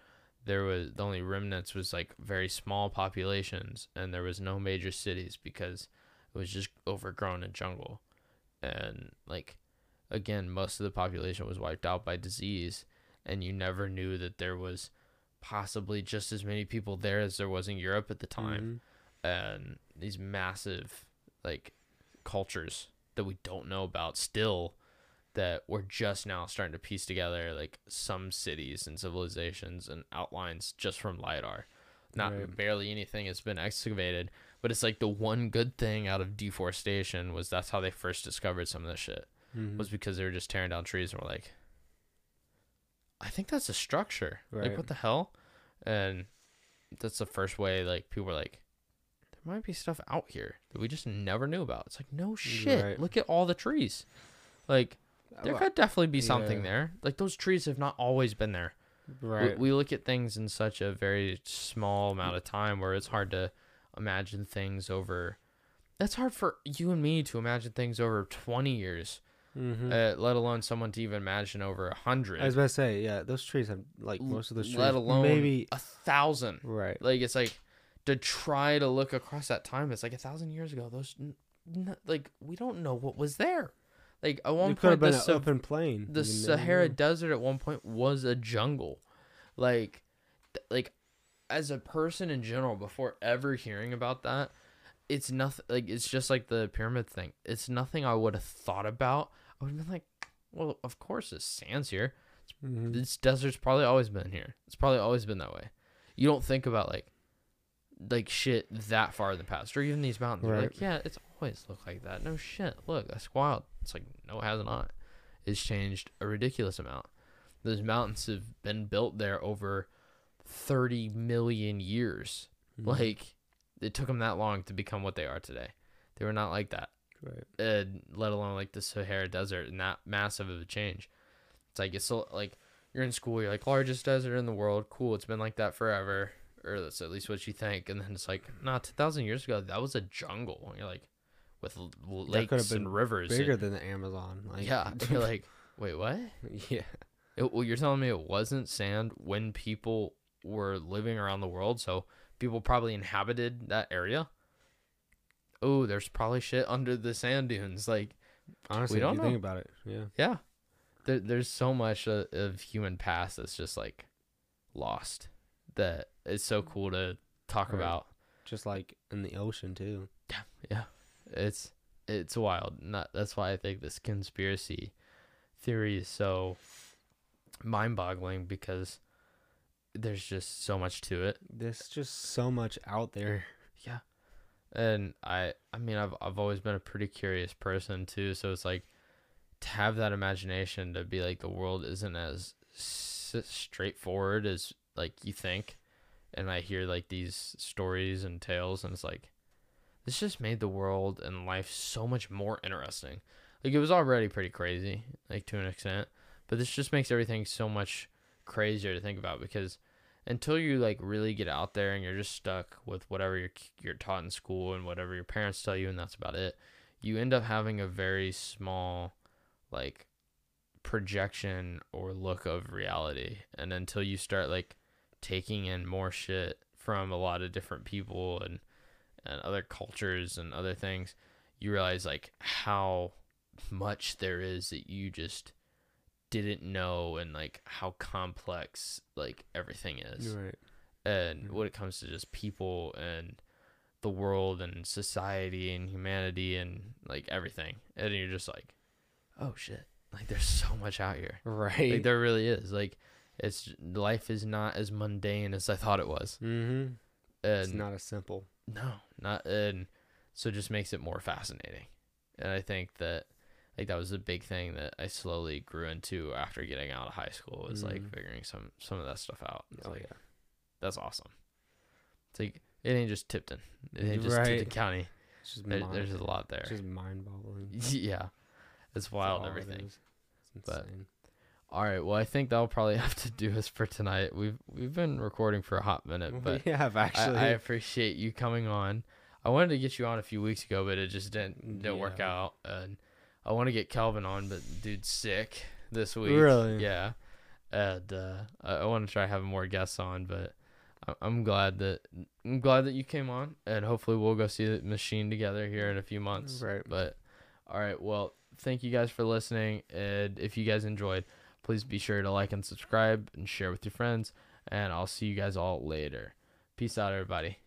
there was the only remnants was like very small populations and there was no major cities because it was just overgrown in jungle. And like again most of the population was wiped out by disease and you never knew that there was possibly just as many people there as there was in Europe at the time Mhm. and these massive like cultures that we don't know about still that we're just now starting to piece together like some cities and civilizations and outlines just from lidar not Right. barely anything has been excavated but it's like the one good thing out of deforestation was that's how they first discovered some of this shit Mhm. was because they were just tearing down trees and were like, I think that's a structure. Like, what the hell? And that's the first way, like, people were like, there might be stuff out here that we just never knew about. It's like, no shit. Right. Look at all the trees. Like, there Well, could definitely be something yeah. there. Like, those trees have not always been there. We- right. We, look at things in such a very small amount of time where it's hard to imagine things over. That's hard for you and me to imagine things over 20 years Mhm. uh, let alone someone to even imagine over a hundred. I was about to say, yeah, those trees have like most of those trees. let alone maybe a thousand. right. Like it's like to try to look across that time. It's like a thousand years ago. Those n- n- like we don't know what was there. Like at one It point, the, Sa- open plain. the You Sahara know. Desert at one point was a jungle. Like, th- like as a person in general, before ever hearing about that, it's nothing. Like it's just like the pyramid thing. It's nothing I would have thought about. I would have been like, well, of course, there's sands here. Mhm. this desert's probably always been here. It's probably always been that way. You don't think about like like shit that far in the past, or even these mountains. You're Right. like, yeah, it's always looked like that. No shit. Look, that's wild. It's like no, it has not. It's changed a ridiculous amount. Those mountains have been built there over thirty million years. Mhm. Like it took them that long to become what they are today. They were not like that right. and let alone like the Sahara Desert and that massive of a change. It's like it's so like you're in school, you're like largest desert in the world, cool. It's been like that forever, or that's at least what you think. And then it's like, nah, two thousand years ago that was a jungle. And you're like, with l- lakes and rivers. Bigger and- than the Amazon. Like, yeah, you're like, wait, what? yeah. It, well, you're telling me it wasn't sand when people were living around the world, so people probably inhabited that area. Oh, there's probably shit under the sand dunes, like. Honestly, don't if you know. think about it, yeah. Yeah. There, there's so much of, of human past that's just like lost that it's so cool to talk Right. about. Just like in the ocean too. Yeah. Yeah. It's it's wild. Not that's why I think this conspiracy theory is so mind-boggling because there's just so much to it. There's just so much out there. Yeah. And I I mean I've I've always been a pretty curious person too, so it's like to have that imagination to be like the world isn't as s- straightforward as like you think. And I hear like these stories and tales and it's like this just made the world and life so much more interesting. Like it was already pretty crazy, like to an extent, but this just makes everything so much crazier to think about because until you like really get out there and you're just stuck with whatever you're you're taught in school and whatever your parents tell you and that's about it, you end up having a very small like projection or look of reality. And until you start like taking in more shit from a lot of different people and and other cultures and other things, you realize like how much there is that you just didn't know and like how complex like everything is Right. and Mhm. when it comes to just people and the world and society and humanity and like everything and you're just like oh shit like there's so much out here Right. like there really is like it's life is not as mundane as i thought it was mm-hmm. and It's not as simple. no, not and so it just makes it more fascinating. And I think that like that was a big thing that I slowly grew into after getting out of high school was like Mhm. figuring some some of that stuff out. It's Oh like yeah. that's awesome. It's like it ain't just Tipton. It ain't just Right. Tipton County. It's just There, mind, there's a lot there. it's just mind-boggling. yeah. It's wild and everything. It's But- All right, well I think that'll probably have to do us for tonight. We've we've been recording for a hot minute, but we have actually. I, I appreciate you coming on. I wanted to get you on a few weeks ago, but it just didn't didn't work out. And I want to get Calvin on, but dude's sick this week. Really? Yeah. And uh, I, I want to try having more guests on, but I- I'm glad that I'm glad that you came on, and hopefully we'll go see the machine together here in a few months. Right. But all right, well, thank you guys for listening, and if you guys enjoyed, please be sure to like and subscribe and share with your friends. And I'll see you guys all later. Peace out, everybody.